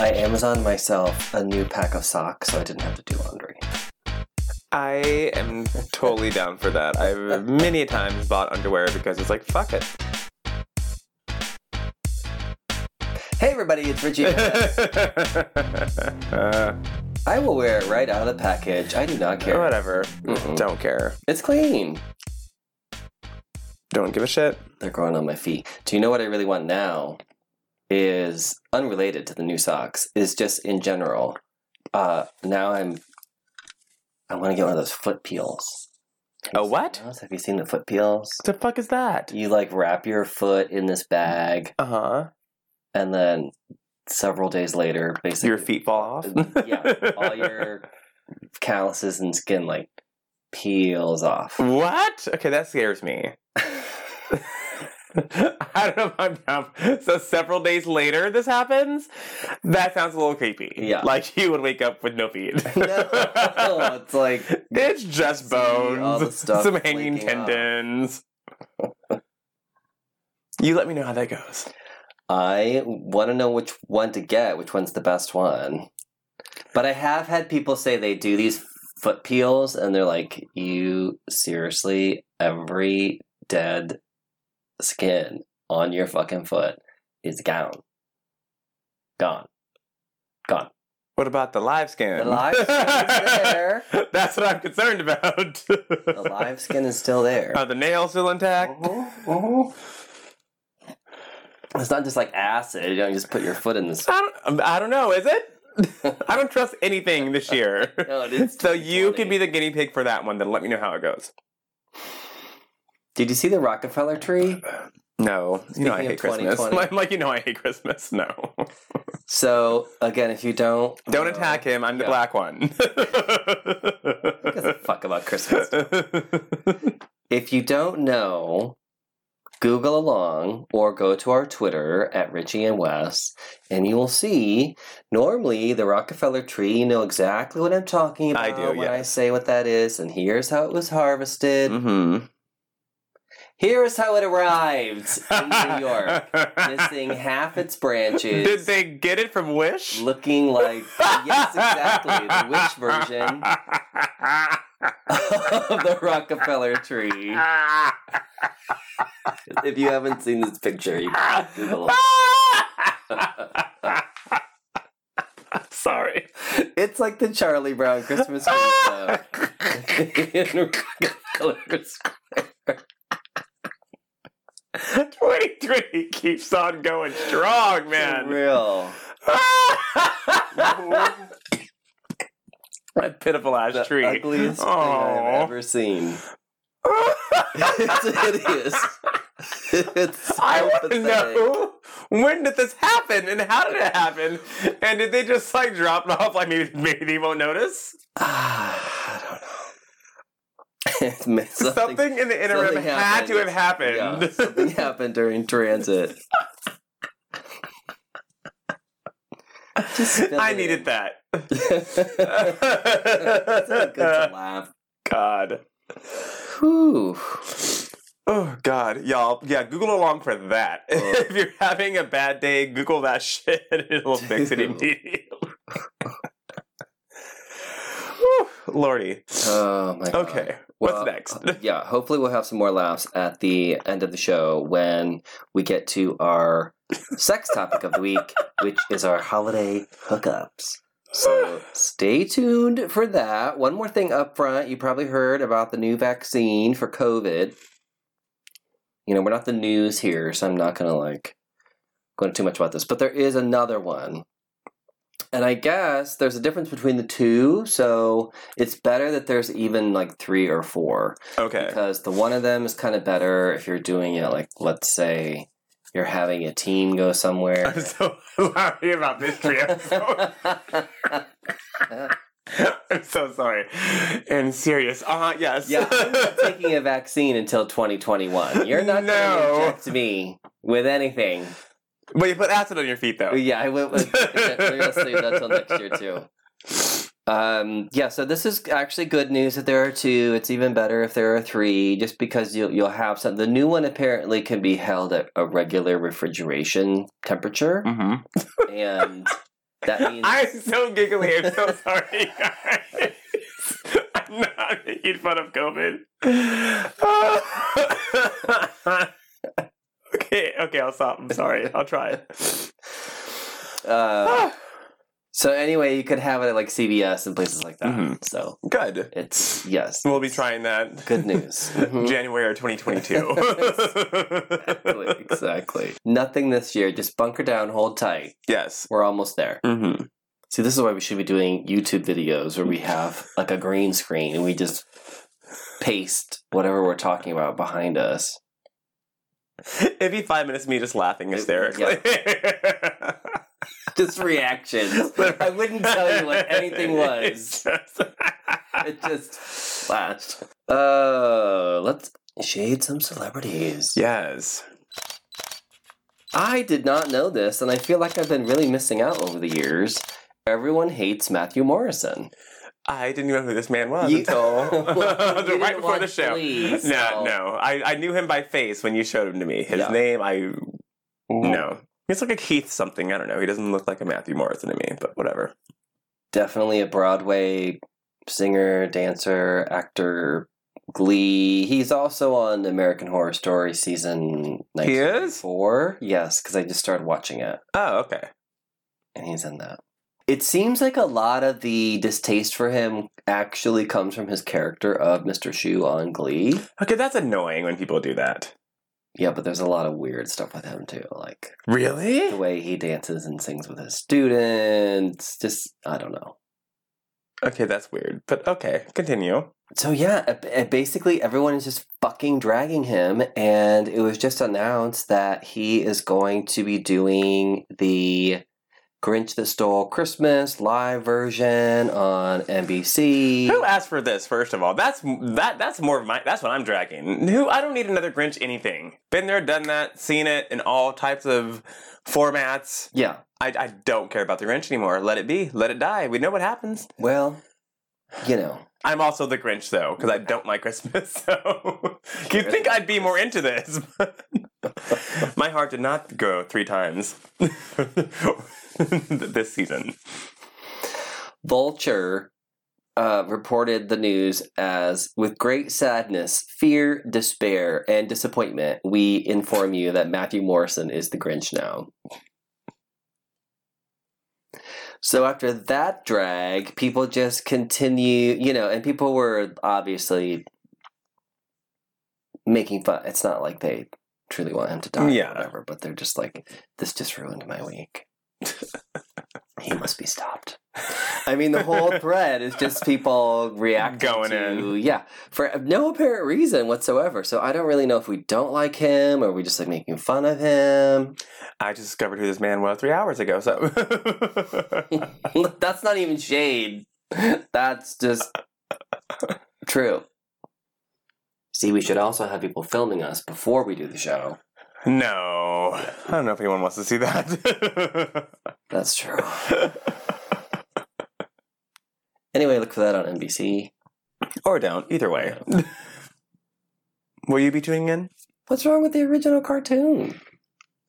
I Amazon myself a new pack of socks so I didn't have to do laundry. I am totally down for that. I've many times bought underwear because it's like, fuck it. Hey everybody, it's Richie. Uh, I will wear it right out of the package. I do not care. whatever. Mm-mm. Don't care. It's clean. Don't give a shit. They're growing on my feet. Do you know what I really want now? Is unrelated to the new socks. Is just in general. Uh, now I'm. I want to get one of those foot peels. A what? Have you seen the foot peels? What the fuck is that? You like wrap your foot in this bag, Uh huh. and then several days later, basically, Your feet fall off. yeah, all your calluses and skin like peels off. What? Okay, that scares me. I don't know if I'm down. So several days later, this happens. That sounds a little creepy. Yeah. like you would wake up with no feet. no, it's like it's just See all the bones, some hanging tendons. you let me know how that goes. I want to know which one to get, which one's the best one. But I have had people say they do these foot peels, and they're like, "You seriously, every dead skin on your fucking foot is gone, gone, gone." What about the live skin? The live skin is there. That's what I'm concerned about. The live skin is still there. Are the nails still intact? Mhm, mhm. It's not just like acid. You don't just put your foot in this. I don't. I don't know. Is it? I don't trust anything this year. No, it is so you 2020. can be the guinea pig for that one. Then let me know how it goes. Did you see the Rockefeller tree? No, you know I hate Christmas. 2020. Like, you know I hate Christmas. No, So again, if you don't don't know- attack him. I'm the black one. Who fuck about Christmas. If you don't know, Google along or go to our Twitter at Richie and Wes, and you will see. Normally, the Rockefeller tree. You know exactly what I'm talking about I do, when I say what that is, and here's how it was harvested. mm-hmm. Here's how it arrived in New York, missing half its branches. Did they get it from Wish? Looking like yes, exactly the Wish version of the Rockefeller tree. if you haven't seen this picture, you can Google it. Sorry, it's like the Charlie Brown Christmas tree, though. 2020 keeps on going strong, man. For real. that pitiful ash the tree. Ugliest Aww. thing I've ever seen. it's hideous. It's so I want to know when did this happen and how did it happen and did they just like drop it off like maybe maybe they won't notice? I don't know. It's ma- Something, in the interim something had to have happened. Yeah, something happened during transit. I needed that. good to laugh. God. Whew. Oh God, y'all. Yeah, Google along for that. if you're having a bad day, Google that shit. It'll fix it Dude. immediately. Lordy. Oh my god. Okay, what's Well, next? Uh, yeah, hopefully we'll have some more laughs at the end of the show when we get to our sex topic of the week, which is our holiday hookups. So stay tuned for that. One more thing up front, you probably heard about the new vaccine for COVID. You know, we're not the news here, so I'm not gonna like go into too much about this. But there is another one. And I guess there's a difference between the two, so it's better that there's even like three or four Okay. because the one of them is kind of better if you're doing it like let's say you're having a team go somewhere. I'm so sorry about this so, I'm so sorry. And serious. Uh huh. Yes. yeah, I'm not taking a vaccine until 2021. You're not No. going to inject me with anything. But you put acid on your feet though. Yeah, I went with. We're gonna save that till next year too. Um, yeah, so this is actually good news that there are two. It's even better if there are three, just because you'll you'll have some. The new one apparently can be held at a regular refrigeration temperature, Mm-hmm. and That means I'm so giggly. I'm so sorry, guys. I'm not making fun of COVID. Okay, okay, I'll stop. I'm sorry. I'll try. uh, so anyway, you could have it at like CVS and places like that. Mhm. So Good. it's yes, We'll be trying that. good news. Mhm. January 2022. exactly, exactly. Nothing this year. Just bunker down, hold tight. yes. We're almost there. Mm-hmm. See, this is why we should be doing YouTube videos where we have like a green screen and we just paste whatever we're talking about behind us. It'd be five minutes of me just laughing hysterically. Just reactions. I wouldn't tell you what anything was. It just flashed. Uh, let's shade some celebrities. yes. I did not know this, and I feel like I've been really missing out over the years. Everyone hates Matthew Morrison. I didn't even know who this man was You- until Well, right before the show. Glee, No, so- no. I, I knew him by face when you showed him to me. His Yeah. name, I mm. no. He's like a Keith something. I don't know. He doesn't look like a Matthew Morrison to me, but whatever. Definitely a Broadway singer, dancer, actor, Glee. He's also on American Horror Story season He is? four. Yes, because I just started watching it, Oh, okay. and he's in that. It seems like a lot of the distaste for him actually comes from his character of Mr. Schue on Glee. Okay, that's annoying when people do that. Yeah, but there's a lot of weird stuff with him too, like really, the way he dances and sings with his students. Just I don't know. Okay, that's weird. But okay, continue. So yeah, basically everyone is just fucking dragging him, and it was just announced that he is going to be doing the Grinch that Stole Christmas live version on NBC. Who asked for this? First of all, that's that. That's more of my. That's what I'm dragging. Who? I don't need another Grinch. Anything. Been there, done that. Seen it in all types of formats. Yeah, I, I don't care about the Grinch anymore. Let it be. Let it die. We know what happens. well, you know, I'm also the Grinch though, because I don't like Christmas. So you'd think I'd be more into this. My heart did not go three times this season. Vulture uh, reported the news as with great sadness, fear, despair, and disappointment, we inform you that Matthew Morrison is the Grinch now. So after that drag, people just continue, you know, and people were obviously making fun. It's not like they truly want him to die Yeah. or whatever, but they're just like, this just ruined my week. he must be stopped. I mean, the whole thread is just people reacting Going to, in. yeah, for no apparent reason whatsoever. So I don't really know if we don't like him or we just like making fun of him. I just discovered who this man was three hours ago. So That's not even shade. That's just true. See, we should also have people filming us before we do the show. no, I don't know if anyone wants to see that. That's true. Anyway, look for that on NBC. or don't. Either way. Will you be tuning in? What's wrong with the original cartoon?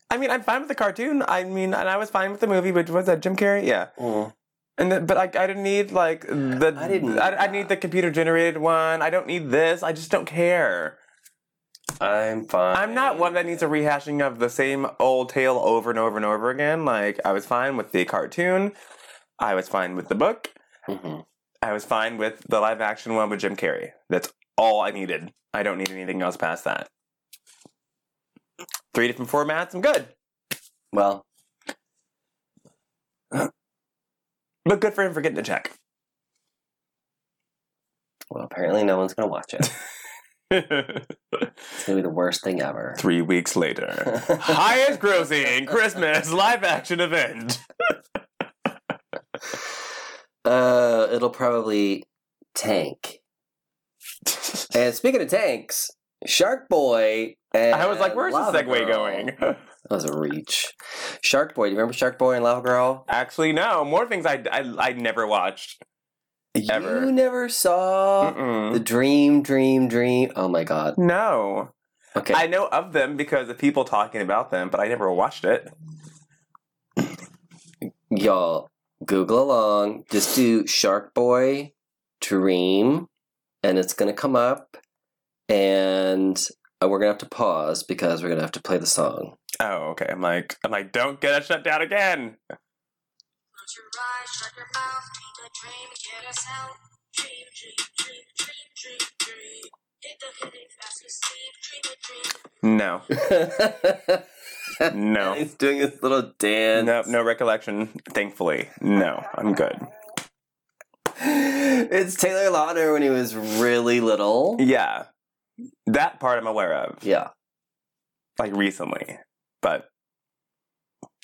I mean, I'm fine with the cartoon. I mean, and I was fine with the movie. But was that Jim Carrey? Yeah. Mm. And the, but I, I didn't need like the I didn't I, I need the computer generated one. I don't need this. I just don't care. I'm fine. I'm not one that needs a rehashing of the same old tale over and over and over again. Like I was fine with the cartoon. I was fine with the book. Mhm. I was fine with the live action one with Jim Carrey. That's all I needed. I don't need anything else past that. Three different formats. I'm good. Well, But good for him for getting a check. well, apparently no one's gonna watch it. It's gonna be the worst thing ever. Three weeks later. Highest grossing Christmas live action event. Uh, it'll probably tank. And speaking of tanks, Shark Boy. And I was like, where's the Lava segue Girl- going? That was a reach. Shark Boy. Do you remember Shark Boy and Lava Girl? Actually, no. More things I, I, I never watched. Ever. You never saw Mm-mm. the Dream, Dream, Dream. Oh my God. No. Okay. I know of them because of people talking about them, but I never watched it. Y'all, Google along. Just do Shark Boy Dream, and it's gonna come up. And uh, we're gonna have to pause because we're gonna have to play the song. Oh, okay. I'm like, I'm like, don't get us shut down again. Close your eyes, shut your mouth, dream a dream, get us out. Dream, dream, dream, dream, dream, dream. Hit the hitting fast asleep, dream a dream. No, no, He's doing his little dance. no, no recollection. Thankfully, no. I'm good. It's Taylor Lautner when he was really little. Yeah, that part I'm aware of, Yeah. like recently, but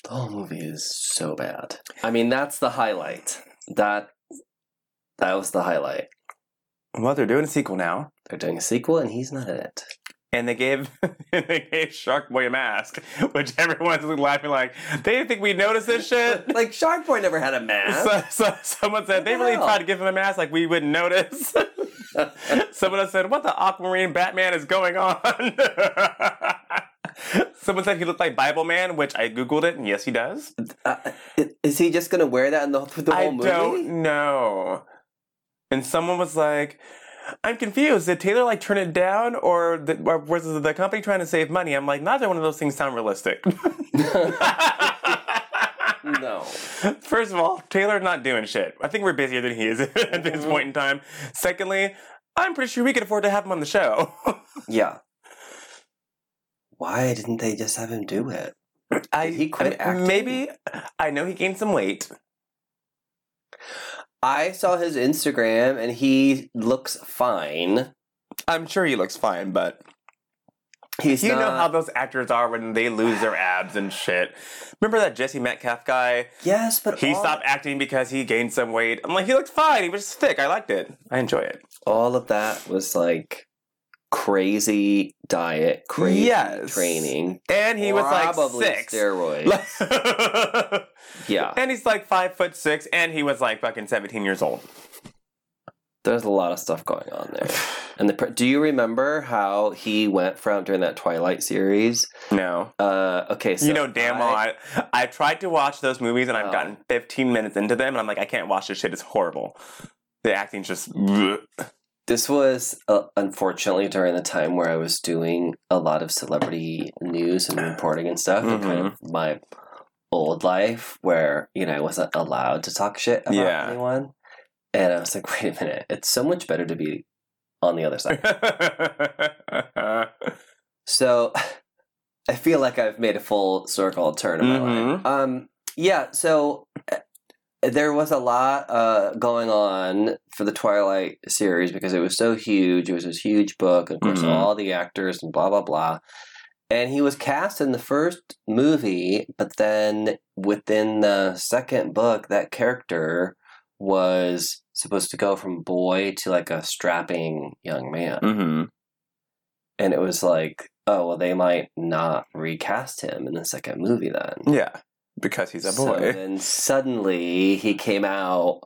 The whole movie is so bad. I mean, that's the highlight. That that was the highlight. Well, they're doing a sequel now, They're doing a sequel, and he's not in it. and they gave they gave Shark Boy a mask, which everyone's laughing like they didn't think we'd notice this shit. like Shark Boy never had a mask. So, so someone said they the really hell? tried to give him a mask like we wouldn't notice. someone else said, "What the Aquamarine Batman is going on?" someone said he looked like Bibleman, which I googled it, and yes, he does. Uh, is he just gonna wear that in the, the whole I movie? don't know. And someone was like, "I'm confused. Did Taylor like turn it down, or, the, or was the company trying to save money?" I'm like, neither one of those things sound realistic. no. First of all, Taylor's not doing shit. I think we're busier than he is at this point mm-hmm. in time. Secondly, I'm pretty sure we could afford to have him on the show. Yeah. Why didn't they just have him do it? I, he quit I- acting? Maybe I know he gained some weight. I saw his Instagram, and he looks fine. I'm sure he looks fine, but He's you know how those actors are when they lose their abs and shit. Remember that Jesse Metcalfe guy? Yes, but He all, stopped acting because he gained some weight. I'm like, he looks fine. He was thick. I liked it. I enjoy it. all of that was like crazy diet, crazy Yes. training. And he was like probably six. steroids. yeah, and he's like five foot six, and he was like fucking 17 years old. there's a lot of stuff going on there. And the do you remember how he went from during that Twilight series? No. Uh, okay, so you know damn well I, I tried to watch those movies and I've Oh. gotten 15 minutes into them and I'm like I can't watch this shit it's horrible the acting's just This was uh, unfortunately during the time where I was doing a lot of celebrity news and reporting and stuff. and Kind of Mm-hmm. my old life where you know I wasn't allowed to talk shit about Yeah. anyone, and I was like, wait a minute, it's so much better to be on the other side. so I feel like I've made a full circle turn in my life. Mhm. Um, yeah, so uh, there was a lot uh, going on for the Twilight series because it was so huge. It was this huge book, and of course, Mhm. all the actors and blah blah blah. And he was cast in the first movie, but then within the second book, that character was supposed to go from boy to like a strapping young man. hmm And it was like, oh, well, they might not recast him in the second movie then. yeah because he's a So boy then suddenly he came out,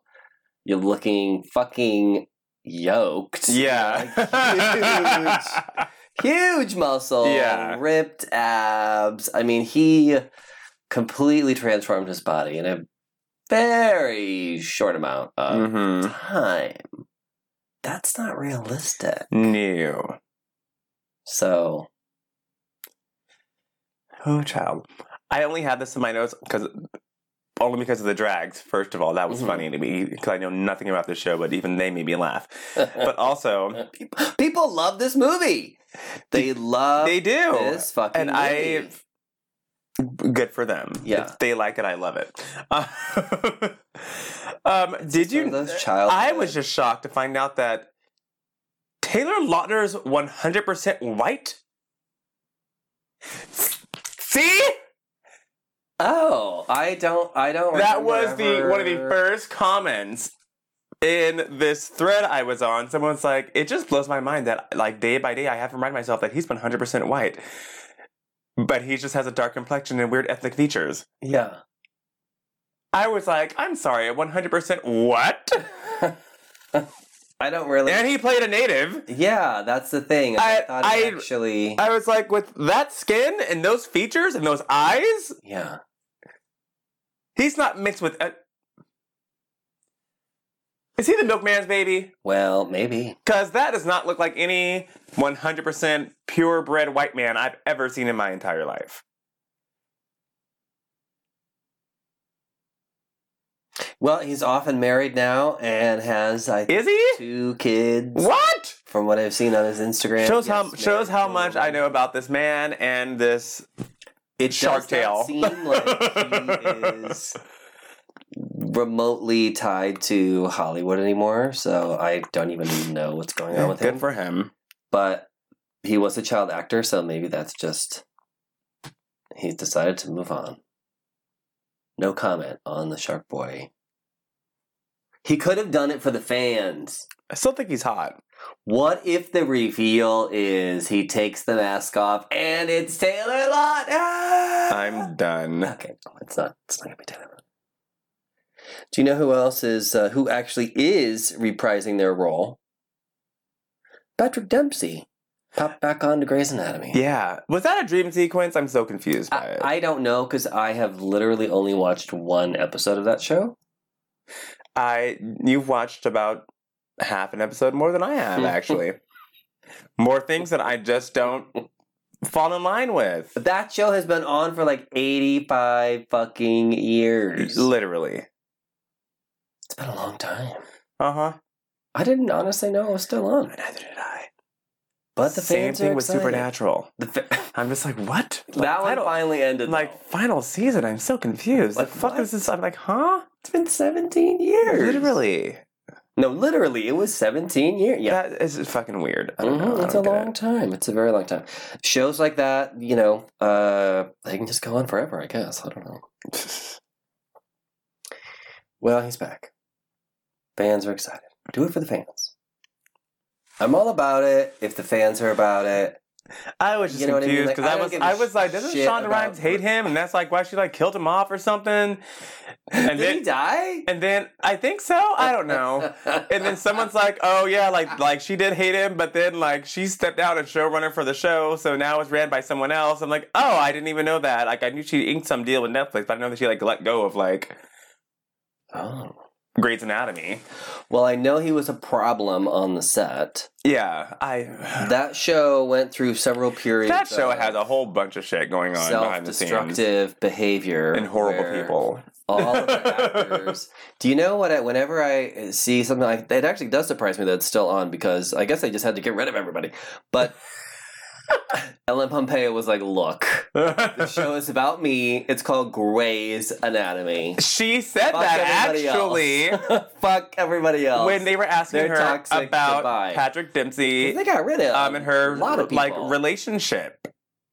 you're looking fucking yoked. yeah Like, huge, huge muscle, Yeah. ripped abs. I mean, he completely transformed his body in a very short amount of hmm time. That's not realistic. new So, oh child I only had this in my notes because only because of the drags first of all that was Mhm. funny to me because I know nothing about the show but even they made me laugh but also people, people love this movie. They love they do this fucking and movie. I good for them. Yeah. If they like it, I love it. Uh, um, did One you? of those child? I was just shocked to find out that Taylor Lautner's 100% white. See, Oh, I don't. I don't. that remember was the one of the first comments in this thread I was on. Someone's like, "It just blows my mind that like day by day I have to remind myself that he's 100% white." But he just has a dark complexion and weird ethnic features. Yeah. I was like, I'm sorry, 100% what? I don't really. and he played a native. yeah, that's the thing. I, I- thought I- actually. I was like, with that skin and those features and those eyes, yeah. He's not mixed with. Uh, Is he the milkman's baby? Well, maybe. Because that does not look like any 100% purebred white man I've ever seen in my entire life. Well, he's often married now and has I think, Is he? two kids. What? From what I've seen on his Instagram, Shows Yes, how shows how much I know about this man and this It Shark Tale. seem like he is remotely tied to Hollywood anymore. So I don't even know what's going on with good him. for him. but he was a child actor, so maybe that's just he's decided to move on. No comment on the Shark Boy. He could have done it for the fans. I still think he's hot. What if the reveal is he takes the mask off and it's Taylor Lautner? I'm done. okay. No, it's not. It's not gonna be Taylor. Do you know who else is uh, who actually is reprising their role? Patrick Dempsey popped back on to Grey's Anatomy. Yeah. Was that a dream sequence? I'm so confused by it. I, I don't know because I have literally only watched one episode of that show. I you've watched about half an episode more than I have actually. more things that I just don't fall in line with. But that show has been on for like 85 fucking years. Literally. It's been a long time. Uh huh. I didn't honestly know it was still on. Neither did I. But the Same thing with. Supernatural. The fa- I'm just like, what? Like, that one final, finally ended. like though. final season. I'm so confused. Like, Like, fuck what? is this? I'm like, huh? it's been 17 years. Literally. No, literally, it was 17 years. Yeah. That is fucking weird. I don't Mhm, know. It's a long time. It's a very long time. Shows like that, you know, uh, they can just go on forever, I guess. I don't know. Well, he's back. Fans are excited. Do it for the fans. I'm all about it if the fans are about it. I was just You know what I mean? confused Like, because I I, was, I was like, doesn't Shonda Rhimes hate him, and that's like why she like killed him off or something? And Did then, he die? and then I think so. I don't know. And then someone's like, "Oh yeah, like like she did hate him, but then like she stepped out as showrunner for the show, so now it's ran by someone else." I'm like, "Oh, I didn't even know that. Like I knew she inked some deal with Netflix, but I know that she like let go of like oh. Grey's Anatomy." Well, I know he was a problem on the set. Yeah, I That show went through several periods. that show has a whole bunch of shit going on behind the scenes self-destructive behavior and horrible people. All of the actors. Do you know what? I, whenever I see something like it, actually does surprise me that it's still on because I guess they just had to get rid of everybody. But Ellen Pompeo was like, "Look, the show is about me. It's called Grey's Anatomy. She said Fuck that actually. Fuck everybody else." when they were asking They're her toxic, about goodbye. Patrick Dempsey they got rid of um and her lot of like relationship.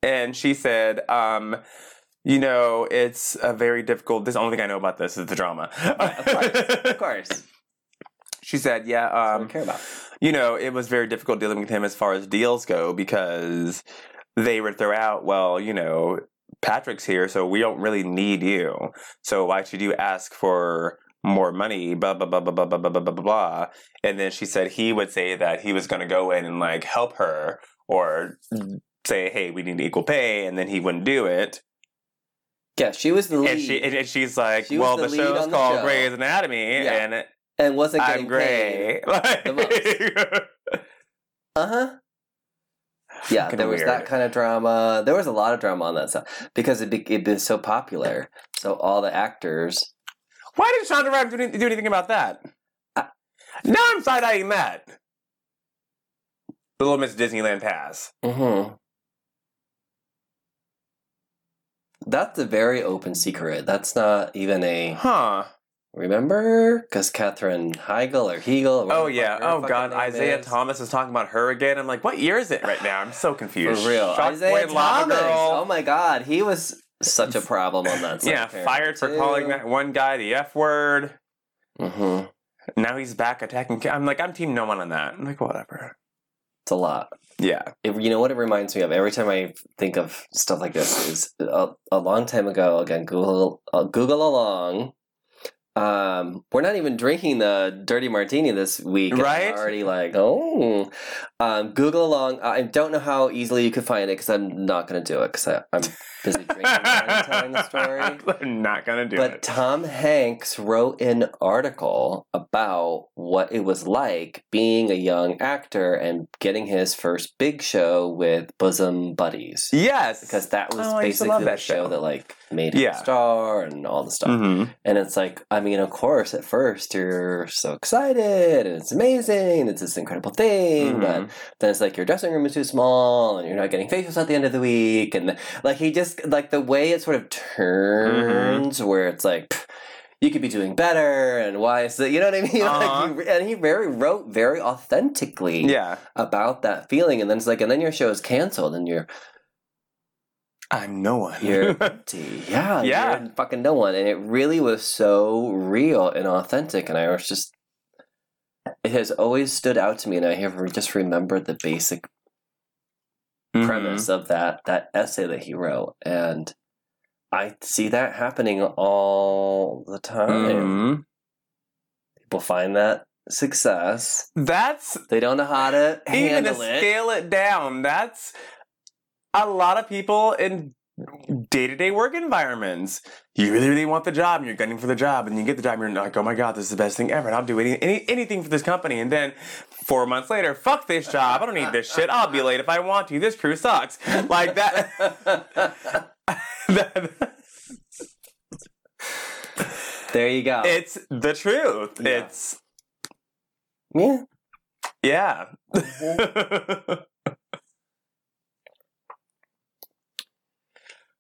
And she said, um, you know, it's a very difficult this the only thing I know about this is the drama. of course, of course. She said, yeah, um, I care about. You know, it was very difficult dealing with him as far as deals go because they would throw out, well, you know, Patrick's here, so we don't really need you. So why should you ask for more money? Blah blah blah blah blah blah blah blah blah blah. And then she said he would say that he was going to go in and like help her or say, hey, we need equal pay, and then he wouldn't do it. Yeah, she was the lead And she and, she's like, She well, the the, show's the called show. Grey's Anatomy, Yeah. and and wasn't getting I'm Grey. the Uh huh. Yeah, there was that kind of drama. There was a lot of drama on that stuff because it be, it been so popular. So all the actors. Why did Shonda Rhimes do, do anything about that? I- now I'm side eyeing that. The Little Miss Disneyland Pass. Mm-hmm. That's a very open secret. That's not even a Huh. Remember because Katherine Heigl or Hegel. or Oh, yeah. Oh, God. Isaiah is. Thomas is talking about her again. I'm like, what year is it right now? I'm so for confused. real. Shock Isaiah Boy Thomas. Girl. Oh my God, he was such a problem on that. yeah, fired for calling that one guy the F word. Mm-hmm. Now he's back attacking. I'm like, I'm team no one on that. I'm like, whatever. It's a lot. Yeah. It, you know what it reminds me of every time I think of stuff like this is a, a long time ago. Again, Google uh, Google along. Um, we're not even drinking the dirty martini this week. and I'm Right? already like, oh, Um, Google along. I don't know how easily you could find it because I'm not going to do it because I'm busy drinking and telling the story. I'm not gonna do But it. But Tom Hanks wrote an article about what it was like being a young actor and getting his first big show with Bosom Buddies. yes, Because that was Oh, I used to basically love the that show. show. that like made him Yeah. a star and all the stuff. Mhm. And it's like, I mean, of course, at first you're so excited and it's amazing, and it's this incredible thing, but Mhm. Then it's like your dressing room is too small and you're not getting facials at the end of the week. And like he just, like the way it sort of turns where it's like, pff, you could be doing better and why is it, you know what I mean? Uh-huh. Like he, and he very wrote very authentically yeah, about that feeling. And then it's like, and then your show is canceled and you're, I'm no one. you're empty. Yeah, Yeah. You're fucking no one. And it really was so real and authentic. And I was just, it has always stood out to me. And I have just remembered the basic Mhm. premise of that that essay that he wrote. And I see that happening all the time. Mhm. People find that success. That's They don't know how to even to it. scale it down. That's a lot of people in day-to-day work environments. You really, really want the job, and you're gunning for the job, and you get the job, and you're like, "Oh my god, this is the best thing ever!" And I'll do any, any anything for this company. And then four months later, fuck this job. I don't need this shit. I'll be late if I want to. This crew sucks. Like that. there you go. it's the truth. Yeah. It's yeah. yeah.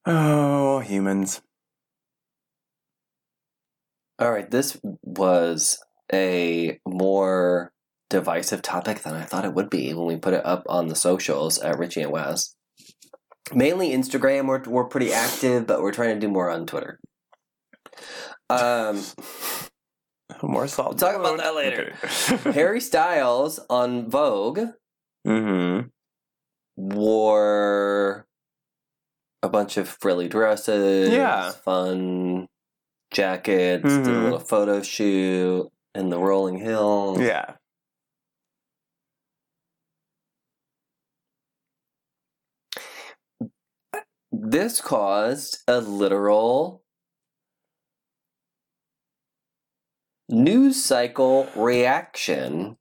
oh, humans. All right, this was a more divisive topic than I thought it would be when we put it up on the socials at Richie and Wes. Mainly Instagram, we're, we're pretty active, but we're trying to do more on Twitter. Um, More salt. We'll talk about that later. Harry Styles on Vogue mm-hmm. wore a bunch of frilly dresses, Yeah. fun jackets, did a Mhm. little photo shoot in the rolling hills. Yeah. This caused a literal news cycle reaction.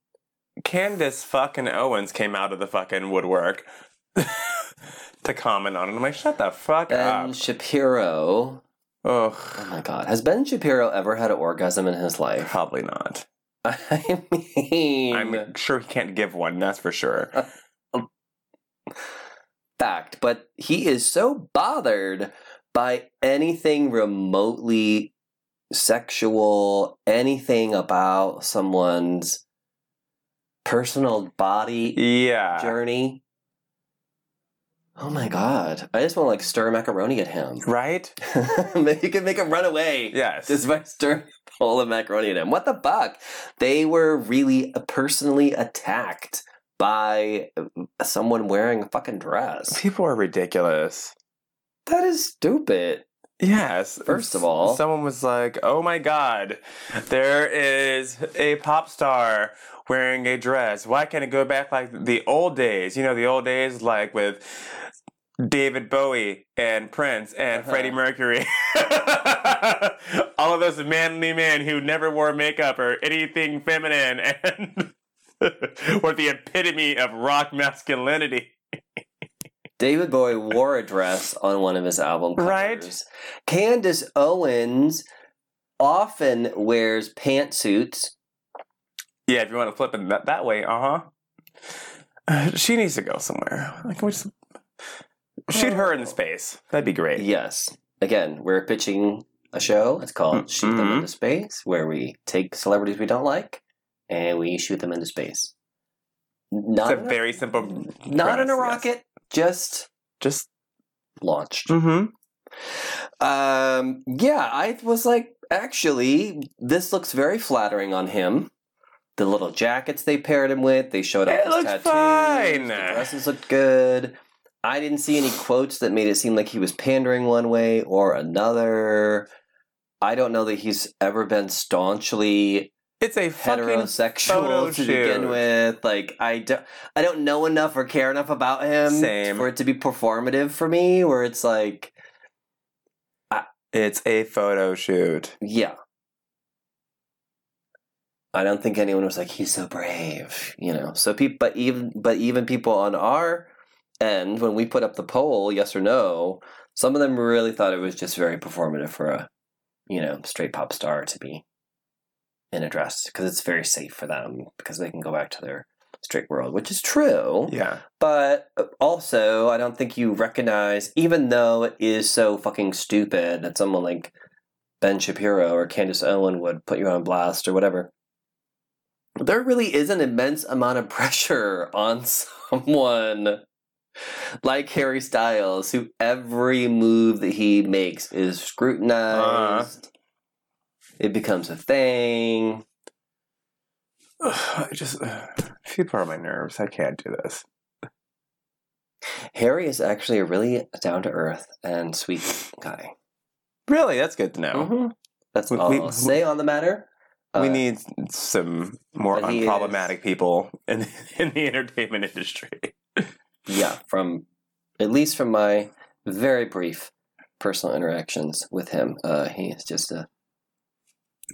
Candace fucking Owens came out of the fucking woodwork to comment on it. I'm like, shut the fuck Ben up. Ben Shapiro. Ugh. Oh my god. Has Ben Shapiro ever had an orgasm in his life? Probably not. I mean, I'm sure he can't give one, that's for sure. fact, but he is so bothered by anything remotely sexual, anything about someone's personal body Yeah. journey. Oh my god. I just want to like stir macaroni at him. Right? Maybe you can make him run away. Yes. Just by stirring a bowl of macaroni at him. What the fuck? They were really uh, personally attacked by uh, someone wearing a fucking dress. People are ridiculous. That is stupid. Yes. First of all- someone was like, "Oh my god, there is a pop star wearing a dress. Why can't it go back like the old days? You know, the old days like with David Bowie and Prince and Uh-huh. Freddie Mercury. All of those manly men who never wore makeup or anything feminine and were the epitome of rock masculinity." David Bowie wore a dress on one of his album covers. Right. Candace Owens often wears pantsuits. Yeah, if you want to flip it that, that way, uh huh. She needs to go somewhere. Like, we just shoot her in space. That'd be great. Yes. Again, we're pitching a show. It's called Shoot Them. Into Space, where we take celebrities we don't like and we shoot them into space. Not, It's a very simple. not in a rocket. yes. Just Just. launched. Mm-hmm. Um, yeah, I was like, actually, this looks very flattering on him. The little jackets they paired him with, they showed off It his looks tattoos. fine. The dresses looked good. I didn't see any quotes that made it seem like he was pandering one way or another. I don't know that he's ever been staunchly It's a heterosexual to begin with. Like I don't, I don't know enough or care enough about him Same. for it to be performative for me. Where it's like, It's a photo shoot. yeah, I don't think anyone was like he's so brave, you know. So people, but even but even people on our end, when we put up the poll, yes or no, some of them really thought it was just very performative for a, you know, straight pop star to be in a dress because it's very safe for them because they can go back to their straight world, which is true. Yeah. But uh, also, I don't think you recognize, even though it is so fucking stupid that someone like Ben Shapiro or Candace Owen would put you on blast or whatever, there really is an immense amount of pressure on someone like Harry Styles, who every move that he makes is scrutinized. It becomes a thing. I just uh, people are on my nerves. I can't do this. Harry is actually a really down to earth and sweet guy. Really, that's good to know. Mhm. That's We- all we- I'll say on the matter. We Uh, need some more he is- unproblematic people in in the entertainment industry. yeah, from at least from my very brief personal interactions with him, uh, he is just a.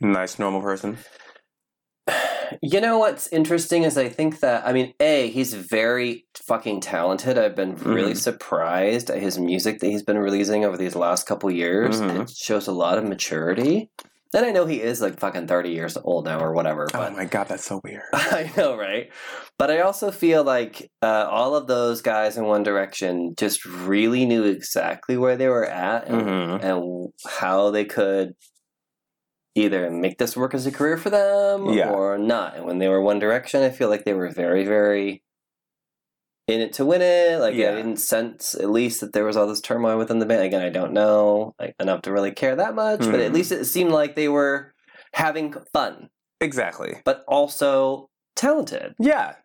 Nice, normal person. You know what's interesting is I think that I mean, a he's very fucking talented. I've been really Mhm. surprised at his music that he's been releasing over these last couple years. Mhm. It shows a lot of maturity. And I know he is like fucking thirty years old now or whatever. Oh But my god, that's so weird. I know, right? But I also feel like uh, all of those guys in One Direction just really knew exactly where they were at and, Mhm. and how they could either make this work as a career for them Yeah. or not. And when they were One Direction, I feel like they were very, very in it to win it. Like Yeah. I didn't sense at least that there was all this turmoil within the band. Again, I don't know like enough to really care that much, but at Mhm. least it seemed like they were having fun, Exactly. but also talented. Yeah.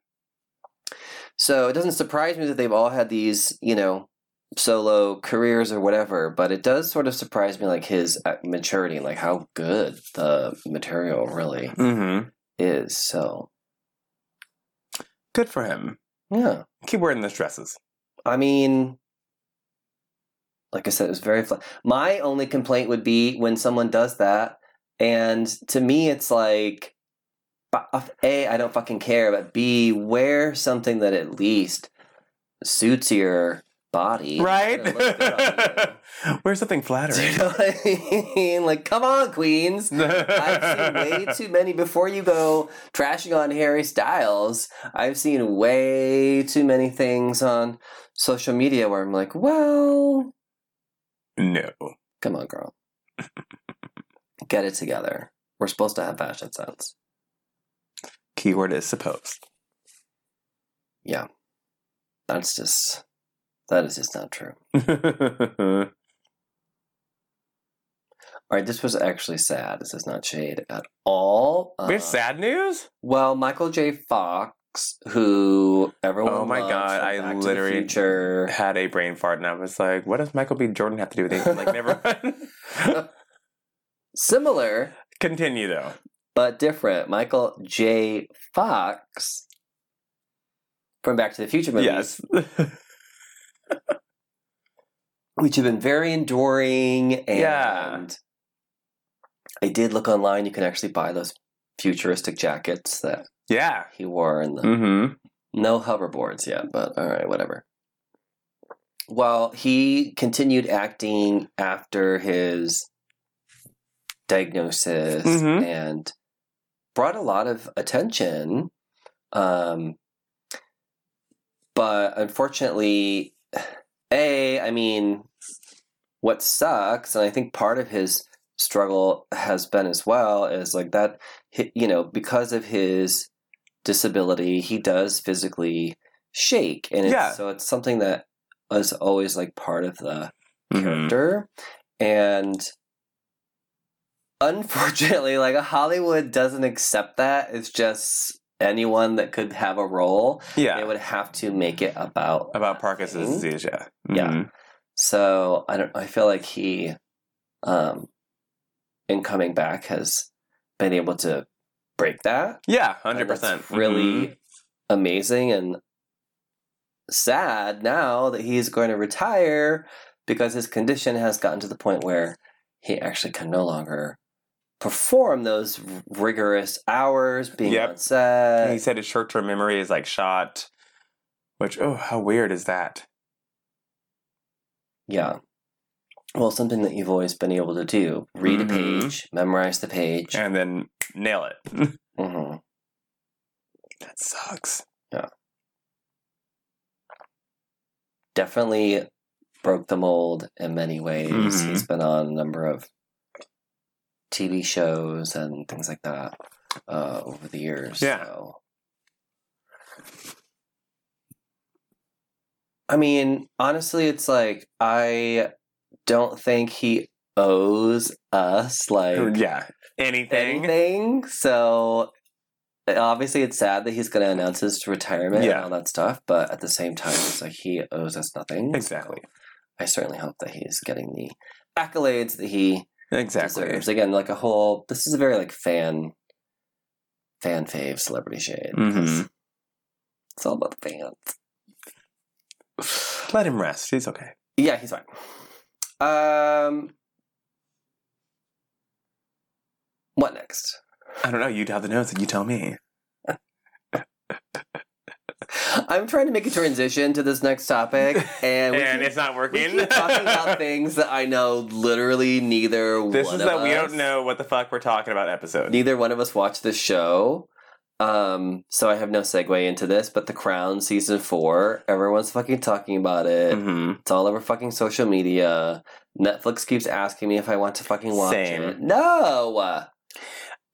So it doesn't surprise me that they've all had these, you know, solo careers or whatever, but it does sort of surprise me like his uh, maturity like how good the material really Mm-hmm. is. So, Good for him. yeah. Keep wearing those dresses. I mean, like I said, it was very fun. My only complaint would be when someone does that, and to me, it's like, a, I don't fucking care, but b, wear something that at least suits your body, Right? It's gonna look good on. Wear something flattering. you know I mean? Like, come on, Queens. I've seen way too many before you go trashing on Harry Styles. I've seen way too many things on social media where I'm like, well, no. come on, girl. Get it together. We're supposed to have fashion sense. Keyword is supposed. Yeah. That's just, that is just not true. All right, this was actually sad. This is not shade at all. we have Uh, sad news? Well, Michael J. Fox, who everyone Oh my God, I Back to the literally- Had a brain fart and I was like, what does Michael B. Jordan have to do with it? Like, never mind. Similar Continue though. but different. Michael J. Fox from Back to the Future movies, Yes. Which have been very enduring. And Yeah. I did look online. You can actually buy those futuristic jackets that yeah. he wore in the Mm-hmm. No hoverboards yet, but all right, whatever. Well, he continued acting after his diagnosis Mhm. and brought a lot of attention. Um, but unfortunately, A, I mean, what sucks, and I think part of his struggle has been as well, is like that, you know, because of his disability, he does physically shake. And it's, Yeah. so it's something that is always like part of the Mm-hmm. character. And unfortunately, like Hollywood doesn't accept that. It's just anyone that could have a role. Yeah. They would have to make it about About Parkinson's disease, yeah. Yeah. So I don't. I feel like he, um, in coming back, has been able to break that. Yeah, hundred percent. Mm-hmm. Really amazing and sad now that he's going to retire because his condition has gotten to the point where he actually can no longer perform those rigorous hours being Yep. on set. he said his short-term memory is like shot. Which oh, how weird is that? Yeah. Well, something that you've always been able to do read Mhm. a page, memorize the page. And then nail it. hmm that sucks. Yeah. Definitely broke the mold in many ways. Mhm. He's been on a number of TV shows and things like that uh, over the years. Yeah. so. I mean, honestly, it's like I don't think he owes us like yeah. Anything. anything. So obviously, it's sad that he's going to announce his retirement Yeah. and all that stuff. But at the same time, it's like he owes us nothing. Exactly. So I certainly hope that he's getting the accolades that he Exactly. deserves. Again, like a whole. This is a very like fan, fan fave celebrity shade. Mhm. It's all about the fans. Let him rest. He's okay. Yeah, he's fine. Um, what next? I don't know. You'd have the notes and you tell me. I'm trying to make a transition to this next topic, and we and keep, it's not working. we working. keep talking about things that I know literally neither this one is of that we us, don't know what the fuck we're talking about episode. Neither one of us watched the show. Um, so I have no segue into this, but The Crown season four, everyone's fucking talking about it. hmm It's all over fucking social media. Netflix keeps asking me if I want to fucking watch Same. it. No.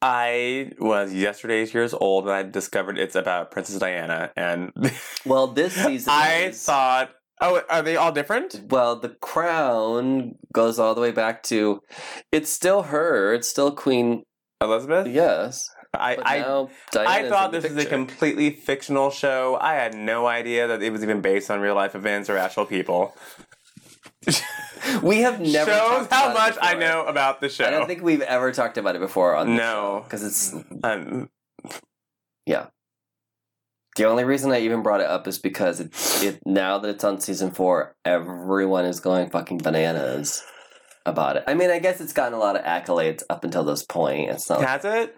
I was yesterday's years old and I discovered it's about Princess Diana and Well, this season I is- thought oh are they all different? Well, the crown goes all the way back to it's still her. It's still Queen. Elizabeth? Yes, I, I I thought this was a completely fictional show. I had no idea that it was even based on real life events or actual people. We have never Shows talked how about it much I know about the show. I don't think we've ever talked about it before on No. because it's Um, yeah. the only reason I even brought it up is because it, it now that it's on season four, everyone is going fucking bananas about it. I mean, I guess it's gotten a lot of accolades up until this point. It's not, like, has it?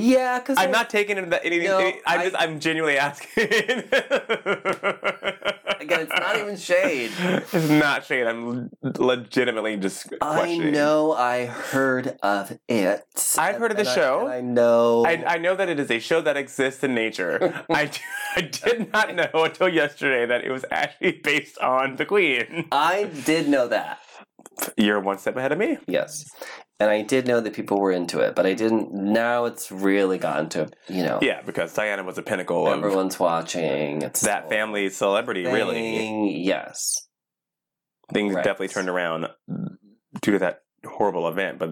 Yeah, because I'm not taking it that anything. No, any- I'm I- just. I'm genuinely asking. Again, it's not even shade. It's not shade. I'm legitimately just I know I heard of it. I've heard of the And I- show. and I know. I, I know that it is a show that exists in nature. I, I did not know until yesterday that it was actually based on the Queen. I did know that. You're one step ahead of me. Yes. And I did know that people were into it, but I didn't. Now it's really gotten to, you know, Yeah, because Diana was a pinnacle of everyone's watching. It's that family celebrity. Really. Yes. things Right. definitely turned around due to that horrible event. But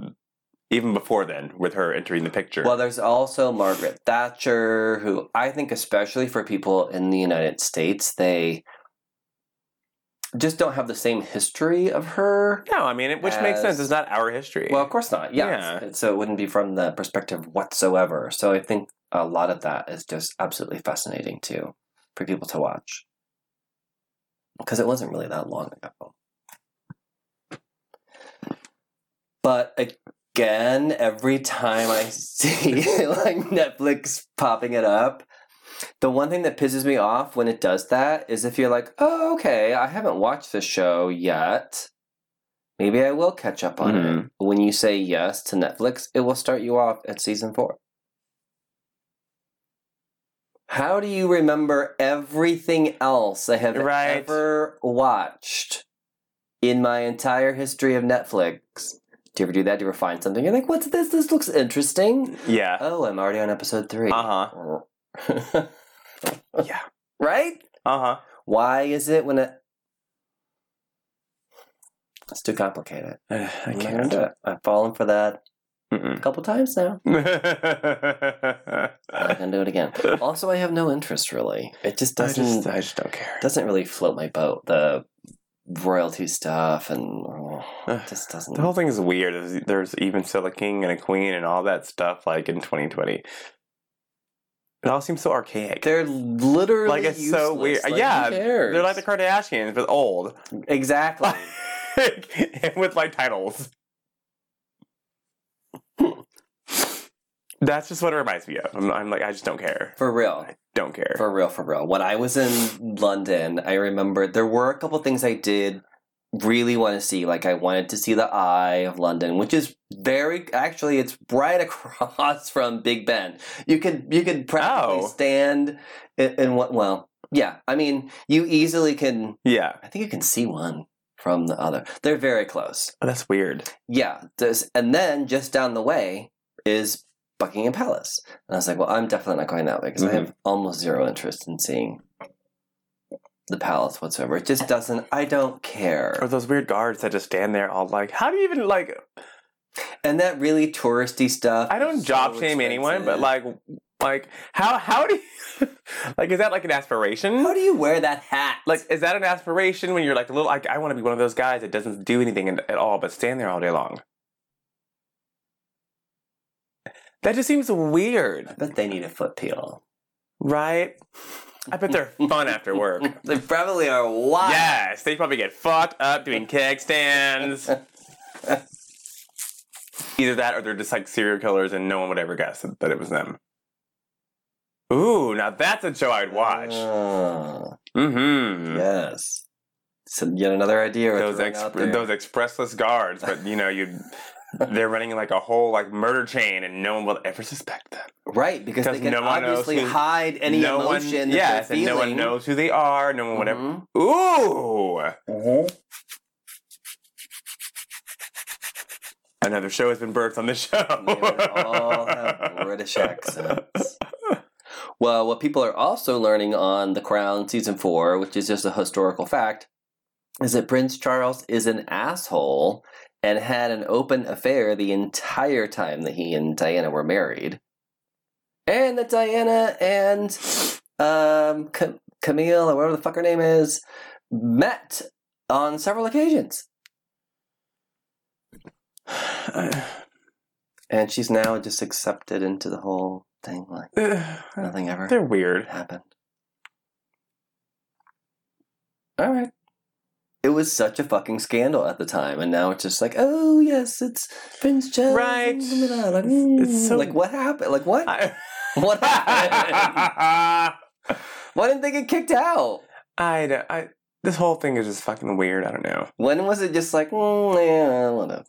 even before then, with her entering the picture, Well, there's also Margaret Thatcher, who I think, especially for people in the United States, they just don't have the same history of her. no, I mean, it, which makes sense. It's not our history. Well, of course not. Yeah. Yeah. So it wouldn't be from the perspective whatsoever. So I think a lot of that is just absolutely fascinating too for people to watch. Because it wasn't really that long ago. But again, every time I see like Netflix popping it up, the one thing that pisses me off when it does that is if you're like, oh, okay, I haven't watched this show yet. Maybe I will catch up on it. Mhm. When you say yes to Netflix, it will start you off at season four. How do you remember everything else I have Right. ever watched in my entire history of Netflix? Do you ever do that? Do you ever find something? You're like, what's this? This looks interesting. yeah, Oh, I'm already on episode three. uh huh, yeah, right? uh huh. Why is it when it. It's too complicated. I I'm can't. do it. I've fallen for that a Mm-mm. couple times now. I can't do it again. Also, I have no interest really. It just doesn't just, I just don't care. doesn't really float my boat. The royalty stuff and. It just doesn't. The whole thing is weird. There's, there's even still a king and a queen and all that stuff like in 2020. It all seems so archaic. They're literally like it's so weird. Like, yeah, they're like the Kardashians, but old. exactly. and with like titles. That's just what it reminds me of. I'm, I'm like, I just don't care. For real. Don't care. For real, for real. When I was in London, I remember there were a couple things I did really want to see. Like I wanted to see the Eye of London, which is very actually it's right across from Big Ben. You could you could practically Oh. stand in, in what well, yeah. I mean, you easily can yeah, I think you can see one from the other. They're very close. oh, that's weird. Yeah, this, and then just down the way is Buckingham Palace. And I was like, well, I'm definitely not going that way because I Mhm. have almost zero interest in seeing the palace whatsoever. It just doesn't. I don't care. Or those weird guards that just stand there all like, how do you even like? And that really touristy stuff. I don't job so shame anyone, but like, like how how do you like? Is that like an aspiration? how do you wear that hat? like, is that an aspiration when you're like a little? Like, I want to be one of those guys that doesn't do anything in- at all but stand there all day long. That just seems weird, I bet they need a foot peel. right? I bet they're fun after work. They probably are wild. Yes, they probably get fucked up doing keg stands. Either that or they're just like serial killers and no one would ever guess that it was them. Ooh, now that's a show I'd watch. Ah, mm-hmm. yes. So yet another idea. Those throwing ex- out there. those expressless guards, but you know, you they're running like a whole like murder chain and no one will ever suspect them. Right, because they can no one obviously who- hide any no one, emotion that yes, and no one knows who they are. No one would ever. Mhm. Ooh, another show has been birthed on this show. They would all have British accents. Well, what people are also learning on The Crown season four, which is just a historical fact, is that Prince Charles is an asshole and had an open affair the entire time that he and Diana were married, and that Diana and um, Ca- Camille or whatever the fuck her name is met on several occasions, and she's now just accepted into the whole thing like nothing ever They're weird. happened. All right. It was such a fucking scandal at the time, and now it's just like, oh yes, it's Prince Charles. Right. Like, It's so- like what happened? Like what? I, what happened? Why didn't they get kicked out? I, don't- I, this whole thing is just fucking weird. I don't know. When was it just like, mm, yeah, whatever.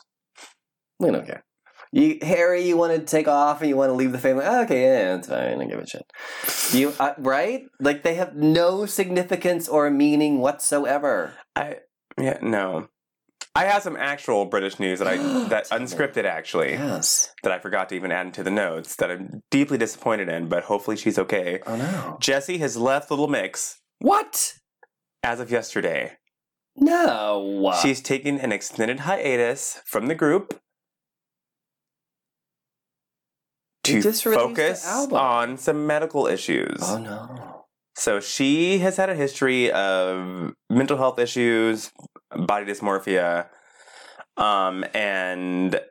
We don't care. You, Harry, you want to take off and you want to leave the family. Oh, okay, yeah, it's fine. I don't give a shit. You uh, right? Like they have no significance or meaning whatsoever. I, yeah, no. I have some actual British news that I that unscripted actually Yes. that I forgot to even add into the notes that I'm deeply disappointed in, but hopefully she's okay. Oh no. Jesy has left Little Mix What? as of yesterday. No. She's taking an extended hiatus from the group to just released the focus on some medical issues. Oh no. So she has had a history of mental health issues, body dysmorphia, um, and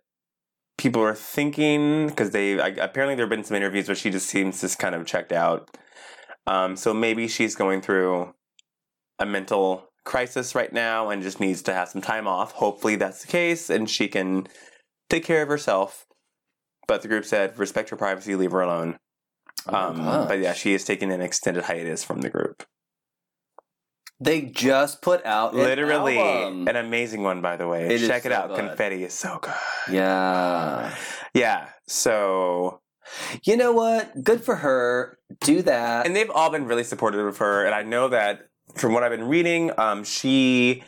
people are thinking because they I, apparently there have been some interviews where she just seems just kind of checked out. Um, so maybe she's going through a mental crisis right now and just needs to have some time off. Hopefully that's the case, and she can take care of herself. But the group said, respect her privacy, leave her alone. Um, gosh. but yeah, she is taking an extended hiatus from the group. They just put out an Literally, album. an amazing one, by the way. It Check it so out. good. Confetti is so good. Yeah. Yeah. So, You know what? Good for her. Do that. and they've all been really supportive of her. And I know that from what I've been reading, um, she,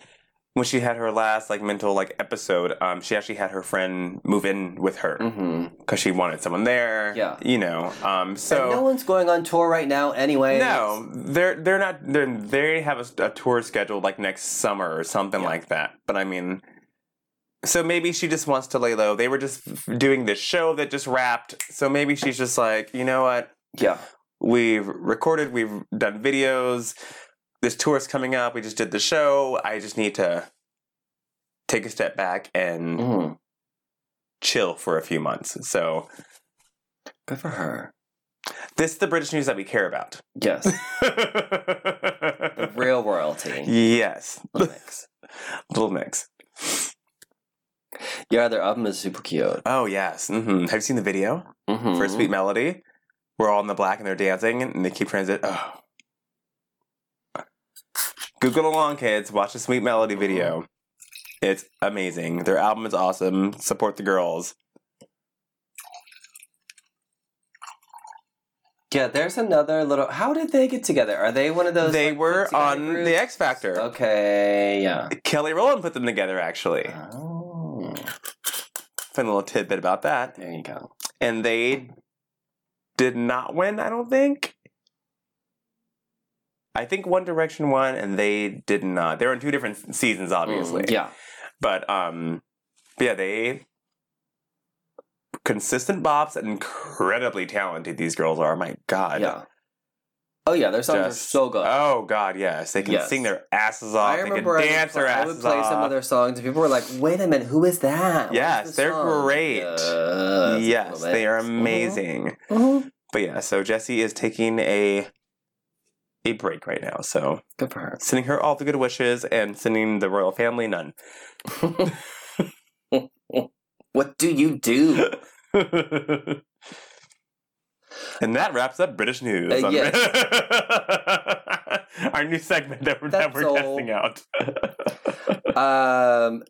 when she had her last like mental like episode, um, she actually had her friend move in with her because she wanted someone there. Yeah. You know. Um. So. and no one's going on tour right now anyway. No, they're they're not. They're, they have a, a tour scheduled like next summer or something Yeah. like that. But I mean, so maybe she just wants to lay low. They were just doing this show that just wrapped. So maybe she's just like, you know what? Yeah. We've recorded. We've done videos. This tour's coming up. We just did the show. I just need to take a step back and Mm, chill for a few months. So good for her. this is the British news that we care about. Yes, the real royalty. yes, Little mix. little mix. Yeah, their album is super cute. Oh yes. hmm Have you seen the video Mm-hmm. for Sweet Melody? We're all in the black and they're dancing and they keep transit. Oh. Google along, kids. Watch the Sweet Melody video. It's amazing. Their album is awesome. Support the girls. Yeah, there's another little. How did they get together? Are they one of those? they like, were on groups? the X Factor. Okay, yeah. Kelly Rowland put them together, actually. Oh, Fun little tidbit about that. there you go. And they did not win, I don't think. I think One Direction won, and they did not. They were in two different seasons, obviously. Mm, yeah. But um, but yeah, they consistent bops and incredibly talented. These girls are. My God. Yeah. Oh yeah, their songs Just- are so good. Oh God, yes, they can Yes. sing their asses off. I they can remember I would, dance play, their I would play off. some of their songs, and people were like, "Wait a minute, who is that? Yes, they're song?" great. Yes, yes, they are Mhm. amazing. Mhm. But yeah, so Jesy is taking a a break right now. So Good for her. sending her all the good wishes and sending the royal family none. what do you do? and that wraps up British news. Uh, yes. Our new segment that we're, That's that we're testing out. Um,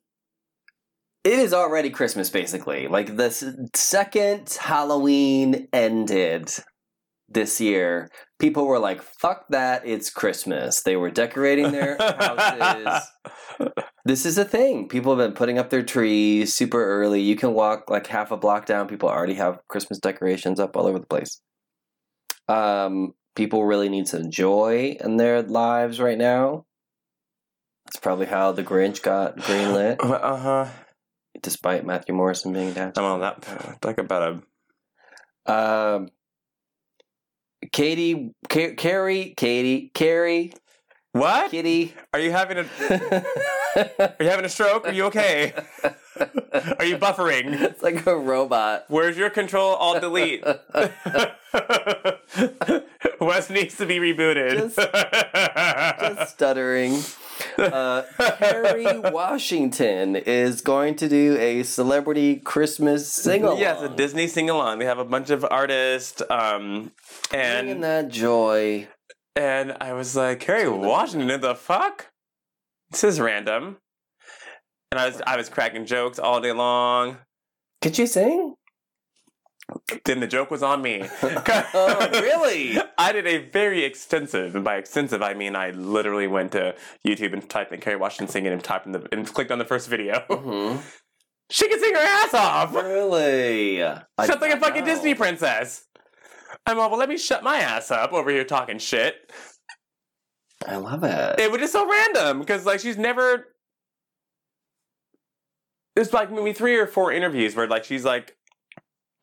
it is already Christmas, basically. Like the s- second Halloween ended this year, people were like, "Fuck that! It's Christmas." They were decorating their houses. this is a thing. People have been putting up their trees super early. You can walk like half a block down. People already have Christmas decorations up all over the place. Um, people really need some joy in their lives right now. That's probably how the Grinch got greenlit, uh huh. despite Matthew Morrison being down. I'm on that. Talk about a Um, Katie, Ca- Carrie, Katie, Carrie, what? Kitty. Are you having a Are you having a stroke? Are you okay? Are you buffering? it's like a robot. Where's your control alt delete? Wes needs to be rebooted. Just stuttering. Uh, Kerry Washington is going to do a celebrity Christmas sing along. Yes, a Disney sing along. They have a bunch of artists, um, Bringing and that joy. and I was like, Kerry Washington, the fuck? This is random. And I was I was cracking jokes all day long. Could you sing? Then the joke was on me. Oh, really? I did a very extensive, and by extensive I mean I literally went to YouTube and typed in Kerry Washington singing and typed in the and clicked on the first video. hmm She could sing her ass off. Really? Did like a fucking know. Disney princess. I'm all, well, let me shut my ass up over here talking shit. I love it. It was just so random because, like, she's never. It's like maybe three or four interviews where, like, she's like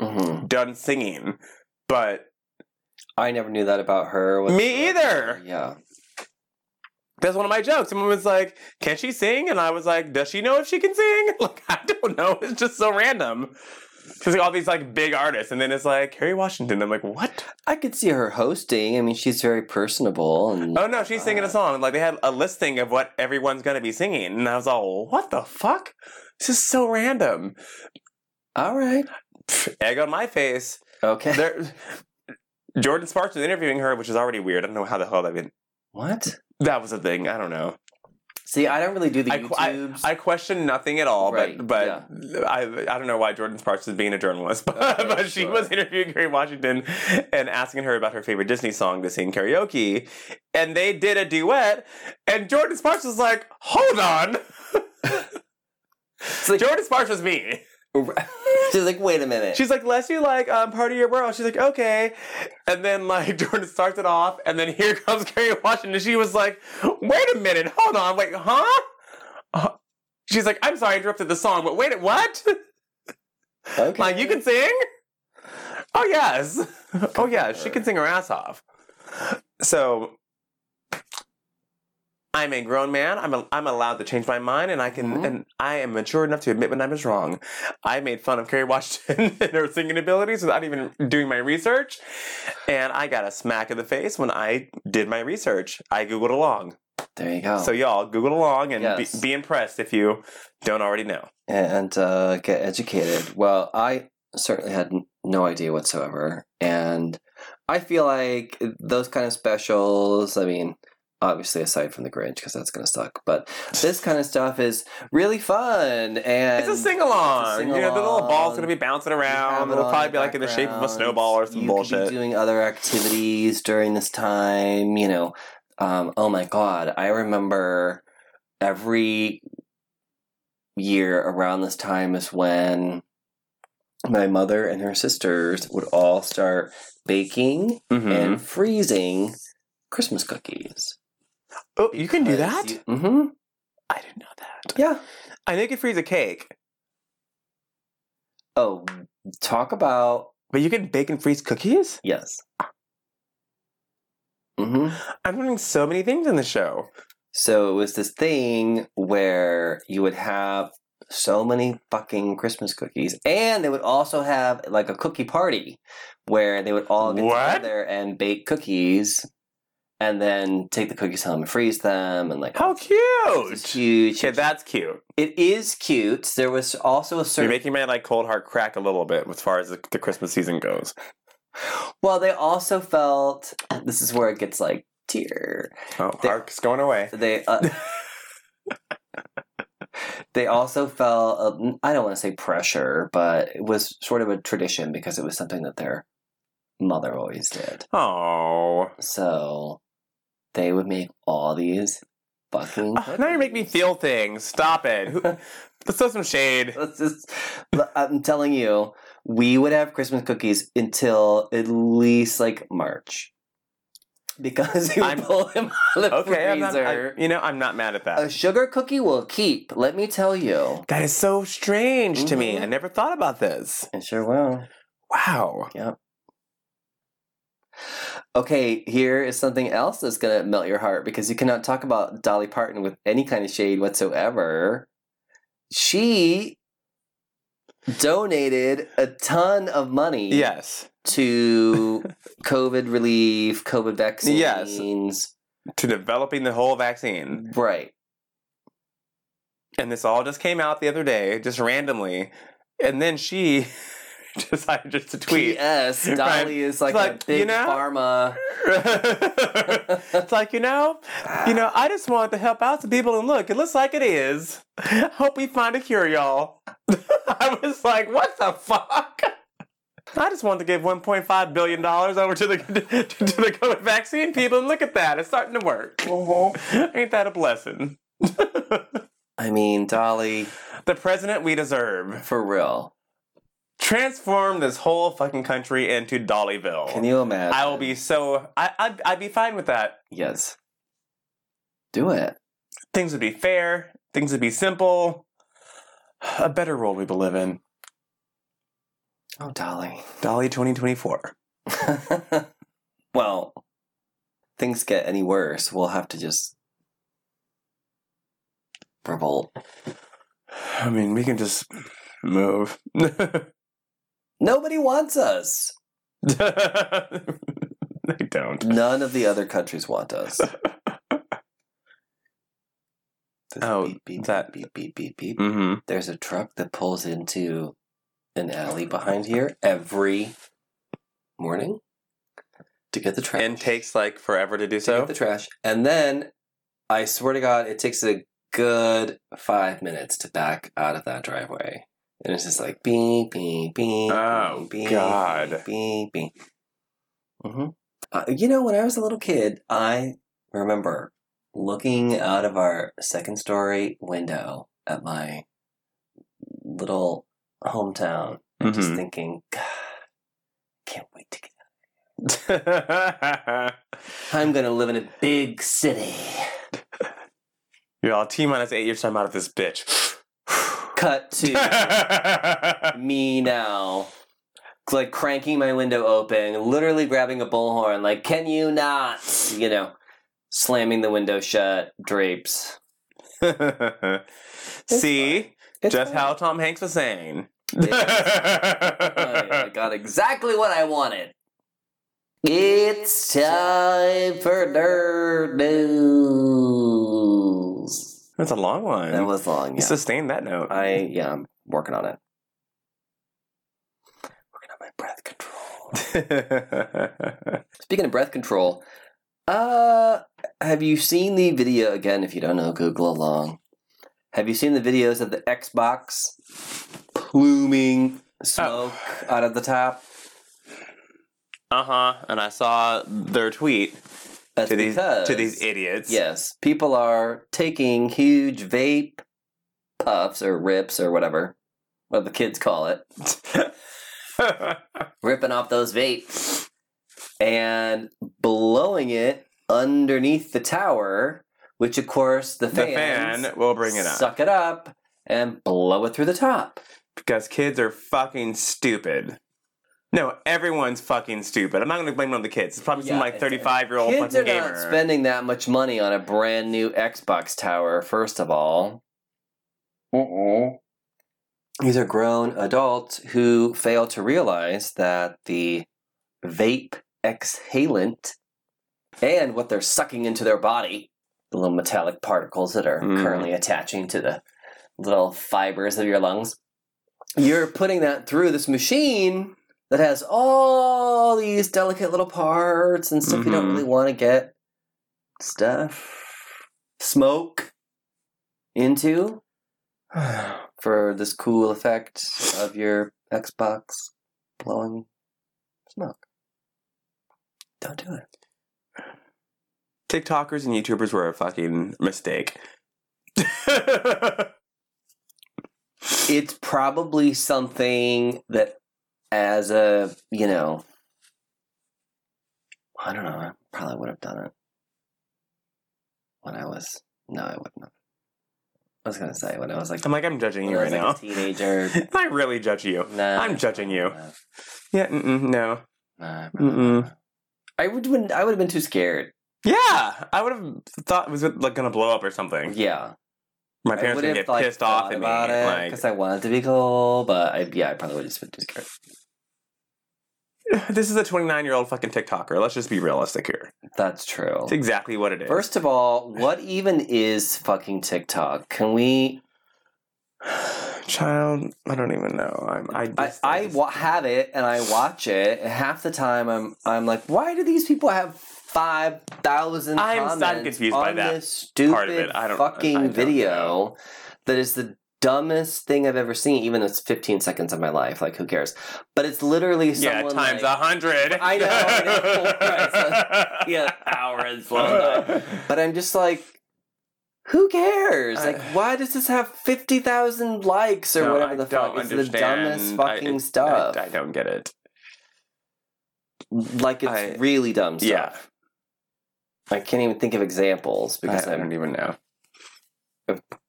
hmm done singing, but I never knew that about her. What- Me either. Yeah. that's one of my jokes. Someone was like, "Can she sing?" And I was like, "Does she know if she can sing?" Like, I don't know. It's just so random. Because like all these like big artists, and then it's like Kerry Washington. I'm like, what? I could see her hosting. I mean, she's very personable. And Oh no, she's singing a song. Like they had a listing of what everyone's gonna be singing, and I was all, "What the fuck? This is so random." all right. Pff, Egg on my face. Okay. There, Jordin Sparks was interviewing her, which is already weird. I don't know how the hell that been. what? That was a thing. I don't know. See, I don't really do the I, I, YouTubes. I question nothing at all, Right, but but I I don't know why Jordin Sparks is being a journalist, but, Okay, but she sure. was interviewing Kerry Washington and asking her about her favorite Disney song to sing karaoke, and they did a duet, and Jordin Sparks was like, "Hold on." Like- Jordin Sparks was me. she's like, wait a minute. She's like, "Let's do like um, part of your world." She's like, "Okay," and then like Jordin starts it off, and then here comes Kerry Washington. She was like, "Wait a minute, hold on, wait, huh?" Uh, She's like, "I'm sorry, I interrupted the song, but wait, what? okay. like you can sing?" Oh yes, oh yeah, she can sing her ass off. So. I'm a grown man. I'm a, I'm allowed to change my mind, and I can Mhm. and I am mature enough to admit when I was wrong. I made fun of Kerry Washington and her singing abilities without even doing my research, and I got a smack in the face when I did my research. I googled along, There you go. so y'all Google along and. Yes. be, be impressed if you don't already know. and uh, get educated. Well, I certainly had no idea whatsoever, and I feel like those kind of specials. I mean, obviously aside from the Grinch, because that's gonna suck, but this kind of stuff is really fun. And It's a sing along. You know, the little ball's gonna be bouncing around. it It'll probably be like in the shape of a snowball or some you bullshit. Could be doing other activities during this time. You know, um, oh my god, I remember every year around this time is when my mother and her sisters would all start baking Mhm. and freezing Christmas cookies. Oh, you can do that? Mm-hmm. I didn't know that. Yeah. I know it freeze a cake, Oh, talk about but you can bake and freeze cookies? yes. Mm-hmm. I'm learning so many things in the show. So it was this thing where you would have so many fucking Christmas cookies, and they would also have like a cookie party where they would all get What? together and bake cookies, and then take the cookies home and freeze them, and like How it's cute! huge. Okay, that's cute. It is cute. There was also a You're certain. making my like cold heart crack a little bit as far as the, the Christmas season goes. well, they also felt this is where it gets like tear. Oh, They- Hark's going away. They uh, they also felt uh, I don't want to say pressure, but it was sort of a tradition because it was something that their mother always did. Oh, So they would make all these fucking. Uh, now you make me feel things. Stop it. Let's throw some shade. Let's just. I'm telling you, we would have Christmas cookies until at least like March, because you I'm- pull them out of the Okay, I'm not, freezer. I- you know I'm not mad at that. a sugar cookie will keep. Let me tell you. that is so strange to me. I mm-hmm. never thought about this. It sure will. Wow. Okay, here is something else that's gonna melt your heart because you cannot talk about Dolly Parton with any kind of shade whatsoever. She donated a ton of money Yes. to COVID relief, COVID vaccines. To developing the whole vaccine. Right. And this all just came out the other day, just randomly. And then she decided just to tweet. P.S. Dolly Right. is like, Like, a big you know? pharma. it's like, you know, you know, I just wanted to help out some people and look, it looks like it is. Hope we find a cure, y'all. I was like, what the fuck? I just wanted to give $1.5 billion over to the to the COVID vaccine people, and look at that. It's starting to work. Mm-hmm. Ain't that a blessing? I mean, Dolly, the president we deserve. for real. Transform this whole fucking country into Dollyville. Can you imagine? I will be so. I, I'd, I'd be fine with that. Yes. Do it. Things would be fair. Things would be simple. A better world we live in. Oh, Dolly. Dolly 2024. well, things get any worse, we'll have to just revolt. I mean, we can just move. Nobody wants us. they don't. None of the other countries want us. Oh, beep, beep, that- beep beep beep beep. Mm-hmm. There's a truck that pulls into an alley behind here every morning to get the trash. And takes like forever to do to so. get the trash. And then I swear to God, it takes a good five minutes to back out of that driveway. And it's just like beep, beep, beep. Oh, beep, God. Beep, beep. hmm Uh, you know, when I was a little kid, I remember looking out of our second story window at my little hometown and just Mhm. thinking, God, can't wait to get I'm gonna live in a big city. You're all T minus eight years time out of this bitch. Cut to me now. Like cranking my window open, literally grabbing a bullhorn, like, can you not? You know. slamming the window shut, drapes. See, just fine. how Tom Hanks was saying. I got exactly what I wanted. It's time for nerd news. That's a long one. That was long. You sustained that note. I yeah, I'm working on it. Working on my breath control. Speaking of breath control, uh, have you seen the video again? If you don't know, Google along. Have you seen the videos of the Xbox pluming smoke out of the top? uh huh. And I saw their tweet That's to these because to these idiots. yes, people are taking huge vape puffs or rips or whatever, what the kids call it, ripping off those vapes and blowing it underneath the tower, which of course the the fans fan will bring it up suck it up and blow it through the top. because kids are fucking stupid. No, everyone's fucking stupid. I'm not going to blame it on the kids. It's probably some Yeah, like it's- 35 year old Kids fucking are gamer. not spending that much money on a brand new Xbox tower, first of all. Uh-uh. These are grown adults who fail to realize that the vape exhalant and what they're sucking into their body, the little metallic particles that are Mhm. currently attaching to the little fibers of your lungs, you're putting that through this machine that has all these delicate little parts and stuff you don't really mm-hmm. want to get stuff smoke into for this cool effect of your Xbox blowing smoke. Don't do it. TikTokers and YouTubers were a fucking mistake. It's probably something that, as a, you know, I don't know, I probably would have done it when I was, no, I wouldn't have. I was going to say, when I was like, I'm like, I'm judging you right now. like a teenager. I really judge you. Nah, I'm judging you. Nah, Yeah, mm-mm, no. nah, Mm-mm. I would. wouldn't- I would have been too scared. Yeah, I would have thought it was like gonna blow up or something. Yeah, My parents would get like pissed off at me. it Like, because I wanted to be cool, but I, yeah, I probably would have just been too scared. This is a 29 year old fucking TikToker. Let's just be realistic here. That's true. It's exactly what it is. First of all, what even is fucking TikTok? Can we? child, I don't even know. I'm. I. I, I wa- have it and I watch it. And half the time, I'm I'm like, why do these people have five thousand I'm- I'm confused on by that this stupid part of it. I don't- fucking I don't video that is the dumbest thing I've ever seen. Even though it's 15 seconds of my life, like who cares? But it's literally yeah, times a like, hundred. I know, I know. Yeah, hour and slow. But I'm just like, who cares? Like, I- why does this have 50,000 likes or No, whatever the fuck? It's the understand. dumbest I- fucking it- stuff. I, I don't get it. like, it's I- really dumb stuff. Yeah, I can't even think of examples because I, I don't even know.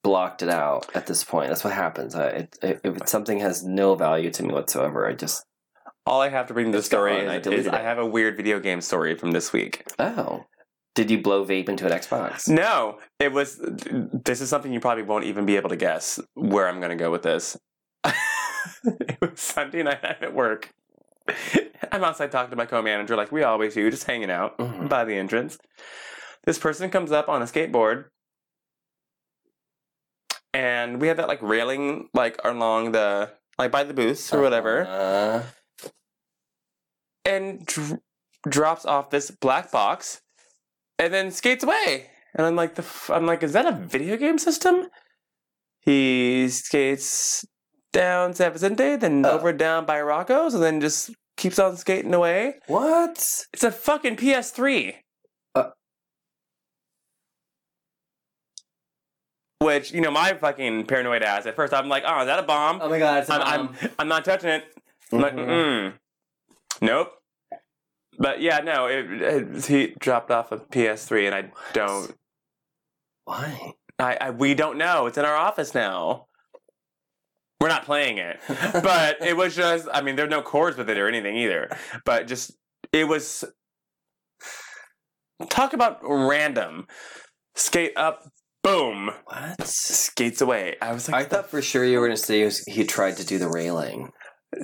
Blocked it out at this point. That's what happens. I, it, it, if it's something has no value to me whatsoever, I just, All I have to bring to the story gone. I is, is I have a weird video game story from this week. oh. Did you blow vape into an Xbox? No, it was. This is something you probably won't even be able to guess where I'm going to go with this. it was Sunday night at work. I'm outside talking to my co-manager, like we always do, just hanging out Mhm. by the entrance. This person comes up on a skateboard, and we have that like railing like along the like by the booths or whatever, Uh, and dr- drops off this black box, and then skates away. And I'm like, the f- I'm like, is that a video game system? He skates down San Vicente, then Oh. over down by Rocco's, and then just keeps on skating away. what? It's a fucking PS3. Which you know, my fucking paranoid ass. At first, I'm like, "Oh, is that a bomb?" Oh my god, it's a I'm, bomb. I'm, I'm not touching it. I'm like, Mhm. mm nope. But yeah, no, it, it, he dropped off a PS3, and I don't. Why? I, I we don't know. It's in our office now. We're not playing it, but it was just. I mean, there are no chords with it or anything either. But just it was. Talk about random. Skate up, boom, What? skates away. I was like, I thought for sure you were going to say he, was, he tried to do the railing.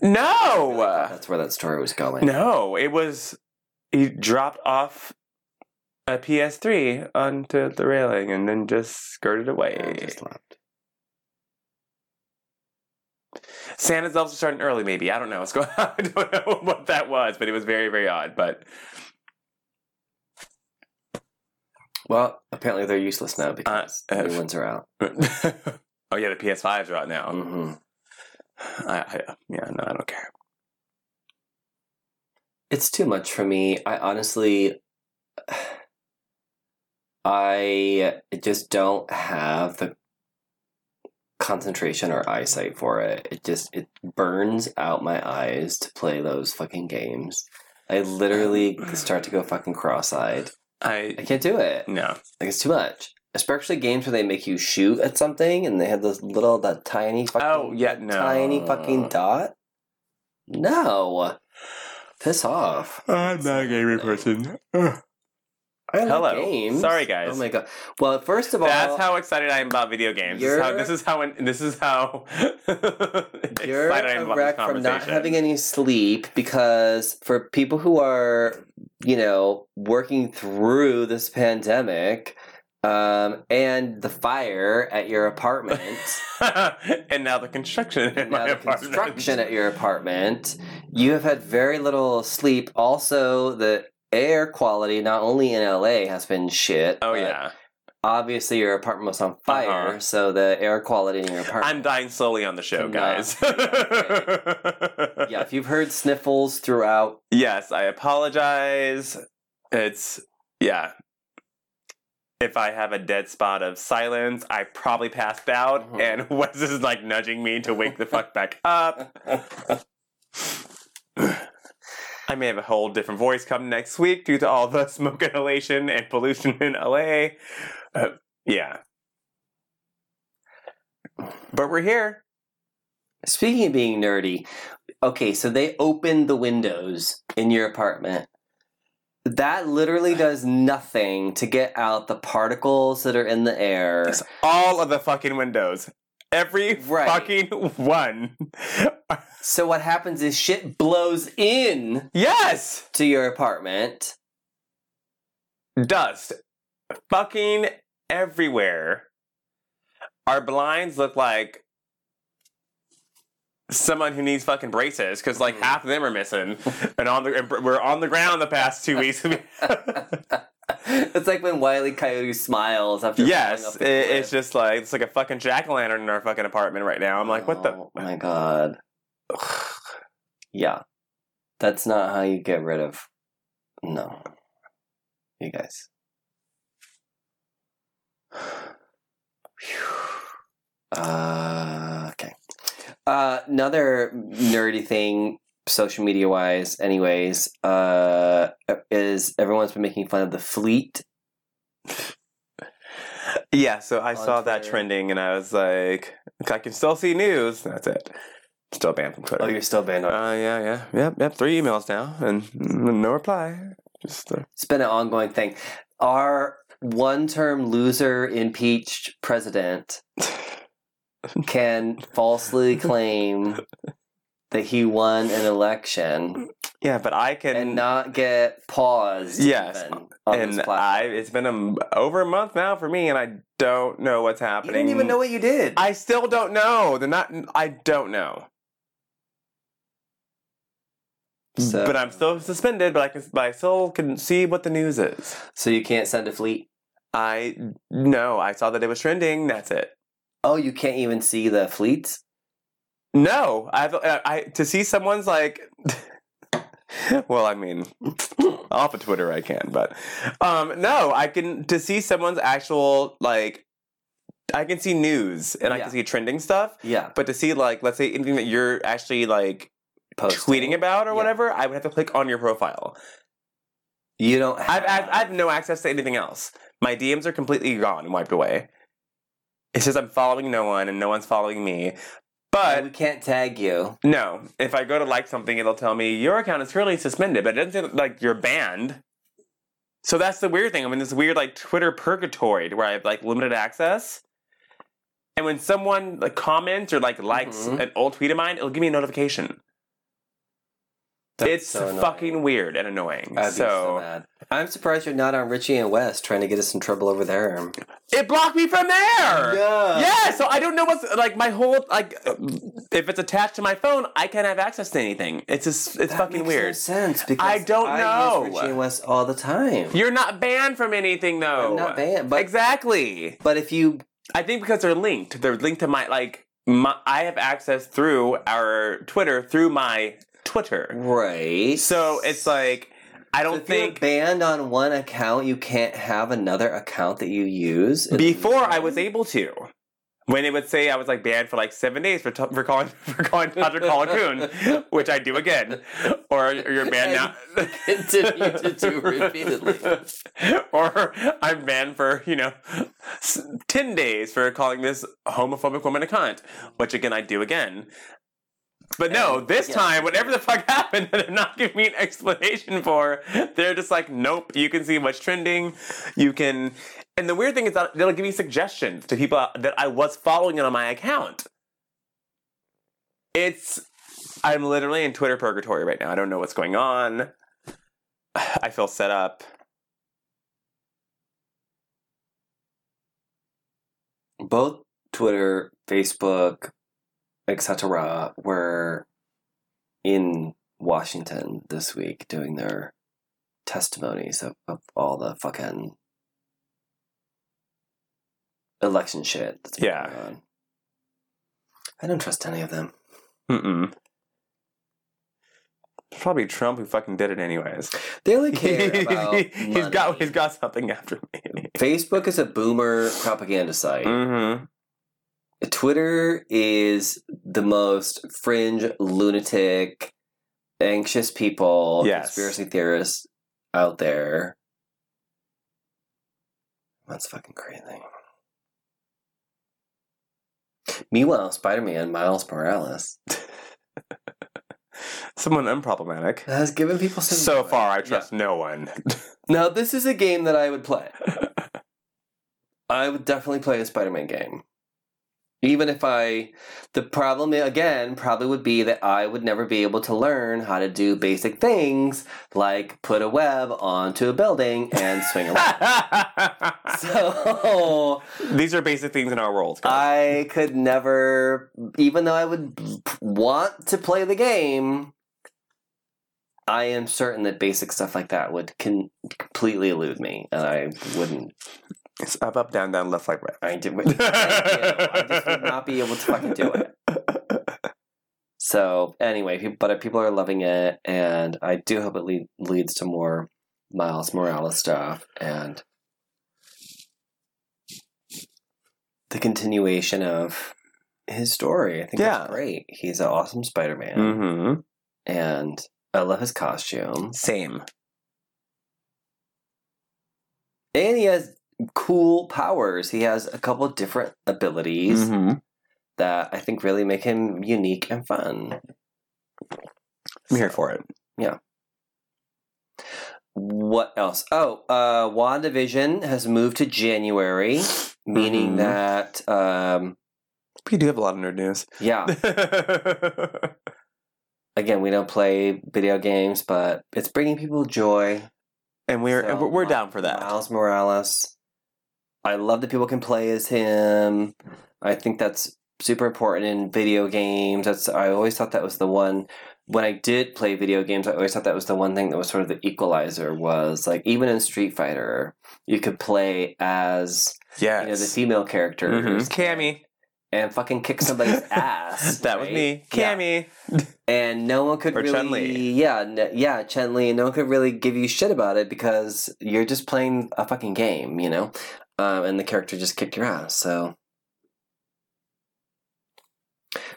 no, That's where that story was going. no. It was he dropped off a PS3 onto the railing and then just skirted away. just left. Santa's elves are starting early, maybe. I don't know what's going on. I don't know what that was, but it was very, very odd. But Well, apparently they're useless now because Uh, the uh, new ones are out. oh yeah, the PS5s are out now. hmm I, I, yeah, no, I don't care. It's too much for me. I honestly, I just don't have the concentration or eyesight for it. It just it burns out my eyes to play those fucking games. I literally start to go fucking cross-eyed. I I can't do it. no. Like it's too much. Especially games where they make you shoot at something and they have those little that tiny oh, fucking Oh, yeah, no. tiny fucking dot. No. Piss off. I'm not a gaming person. I like Hello. games. Sorry, guys. Oh my god. Well, first of all, That's how excited I am about video games. This is how. You're- This is how. This is how you're excited I am a about wreck this from not conversation. having any sleep because for people who are, you know, working through this pandemic, um, and the fire at your apartment. and now the construction in now my the apartment. construction at your apartment, you have had very little sleep. Also, the air quality, not only in LA, has been shit. Oh yeah, Obviously, your apartment was on fire, Uh-huh. so the air quality in your apartment. I'm dying slowly on the show, guys. yeah, if you've heard sniffles throughout, yes, I apologize. It's yeah. If I have a dead spot of silence, I probably passed out, Mhm. and Wes is like nudging me to wake the fuck back up. I may have a whole different voice come next week due to all the smoke inhalation and pollution in LA. Uh, yeah. But we're here. speaking of being nerdy, okay, so they opened the windows in your apartment. That literally does nothing to get out the particles that are in the air. It's all of the fucking windows. Every Right. fucking one. So what happens is shit blows in yes! to your apartment. Dust. Fucking everywhere. Our blinds look like someone who needs fucking braces because like Mhm. half of them are missing and on the and we're on the ground the past two weeks it's like when Wiley Coyote smiles after yes it, it's just like it's like a fucking jack-o'-lantern in our fucking apartment right now i'm like what the Oh my god. yeah. That's not how you get rid of No. You guys. Uh, okay. Uh, another nerdy thing, social media wise, anyways, uh, is everyone's been making fun of the fleet. yeah so i saw that trending and i was like i can still see news that's it still banned from twitter Oh, you're still banned on. Uh, yeah, yeah, yep, yep. Three emails now, and no reply. Just uh, It's been an ongoing thing. Our one-term loser impeached president can falsely claim that he won an election yeah, but I can. and not get paused. Yes, even on and I it's been a, over a month now for me, and I don't know what's happening. You didn't even know what you did. I still don't know. They're not. I don't know. So- but I'm still suspended. But I can. But I still can see what the news is. so you can't send a fleet. I no. I saw that it was trending. That's it. Oh, you can't even see the fleets. No, I've I, I to see someone's like. well, I mean, off of Twitter I can, but um, no, I can to see someone's actual like. I can see news and I Yeah. can see trending stuff, Yeah, but to see like let's say anything that you're actually like posting. tweeting about or Yeah. whatever, I would have to click on your profile. You don't. I've, I've I have no access to anything else. My DMs are completely gone and wiped away. It says I'm following no one and no one's following me. But we can't tag you. No, if I go to like something, it'll tell me your account is currently suspended, but it doesn't say like you're banned. So that's the weird thing. I'm in this weird like Twitter purgatory where I have like limited access. And when someone like comments or like likes Mhm. an old tweet of mine, it'll give me a notification. That's it's so fucking weird and annoying. I'd so so. I'm surprised you're not on Richie and West trying to get us in trouble over there. it blocked me from there. Yeah. Yeah, so I don't know what's like my whole like if it's attached to my phone, I can't have access to anything. It's just it's That fucking makes weird. No sense because I don't I know. Use Richie and West all the time. You're not banned from anything though. I'm not banned, but exactly. but if you I think because they're linked. They're linked to my like my, I have access through our Twitter through my Twitter. right, So it's like I don't if you're think banned on one account, you can't have another account that you use. before I was able to. When it would say I was like banned for like seven days for t- for calling for calling Patrick Coon, which I do again, or you're banned now. Continue to do repeatedly. or I'm banned for you know ten days for calling this homophobic woman a cunt, which again I do again. But no, this yeah. time, whatever the fuck happened that they're not giving me an explanation for, they're just like, nope, you can see what's trending. You can. And the weird thing is that they'll give me suggestions to people that I was following it on my account. It's. I'm literally in Twitter purgatory right now. I don't know what's going on. I feel set up. Both Twitter, Facebook, etc., were in Washington this week doing their testimonies of, of all the fucking election shit that's been Yeah. going on. I don't trust any of them. Mm-mm. It's probably Trump who fucking did it anyways. They only care about he's got he's got something after me. Facebook is a boomer propaganda site. mm-hmm. Twitter is the most fringe, lunatic, anxious people, Yes. conspiracy theorists out there. That's fucking crazy. Meanwhile, Spider Man Miles Morales Someone unproblematic. has given people some. So far, I trust no one. Now, this is a game that I would play. I would definitely play a Spider Man game. Even if I. The problem, again, probably would be that I would never be able to learn how to do basic things like put a web onto a building and swing around. So. These are basic things in our world. guys. I could never, even though I would want to play the game, I am certain that basic stuff like that would con- completely elude me, and I wouldn't. It's up, up, down, down, left, right, right. I, do, thank you. I just would not be able to fucking do it. So anyway, but people are loving it, and I do hope it lead, leads to more Miles Morales stuff and the continuation of his story. I think Yeah. that's great. He's an awesome Spider-Man, Mm-hmm. and I love his costume, Same. and he has cool powers. He has a couple different abilities Mm-hmm. that I think really make him unique and fun. I'm here for it. Yeah. What else? Oh, uh, WandaVision has moved to January, meaning Mhm. that, um, We do have a lot of nerd news. yeah, again, we don't play video games, but it's bringing people joy. and we're So, we're, we're down for that. Miles Morales. I love that people can play as him. I think that's super important in video games. That's I always thought that was the one when I did play video games, I always thought that was the one thing that was sort of the equalizer was like even in Street Fighter, you could play as Yes. you know the female characters Mhm. Cammy. and fucking kick somebody's ass. that was right? me. Yeah. Cammy. and no one could Or really Chun-Li. yeah n- yeah Chun-Li and no one could really give you shit about it because you're just playing a fucking game you know um, and the character just kicked your ass so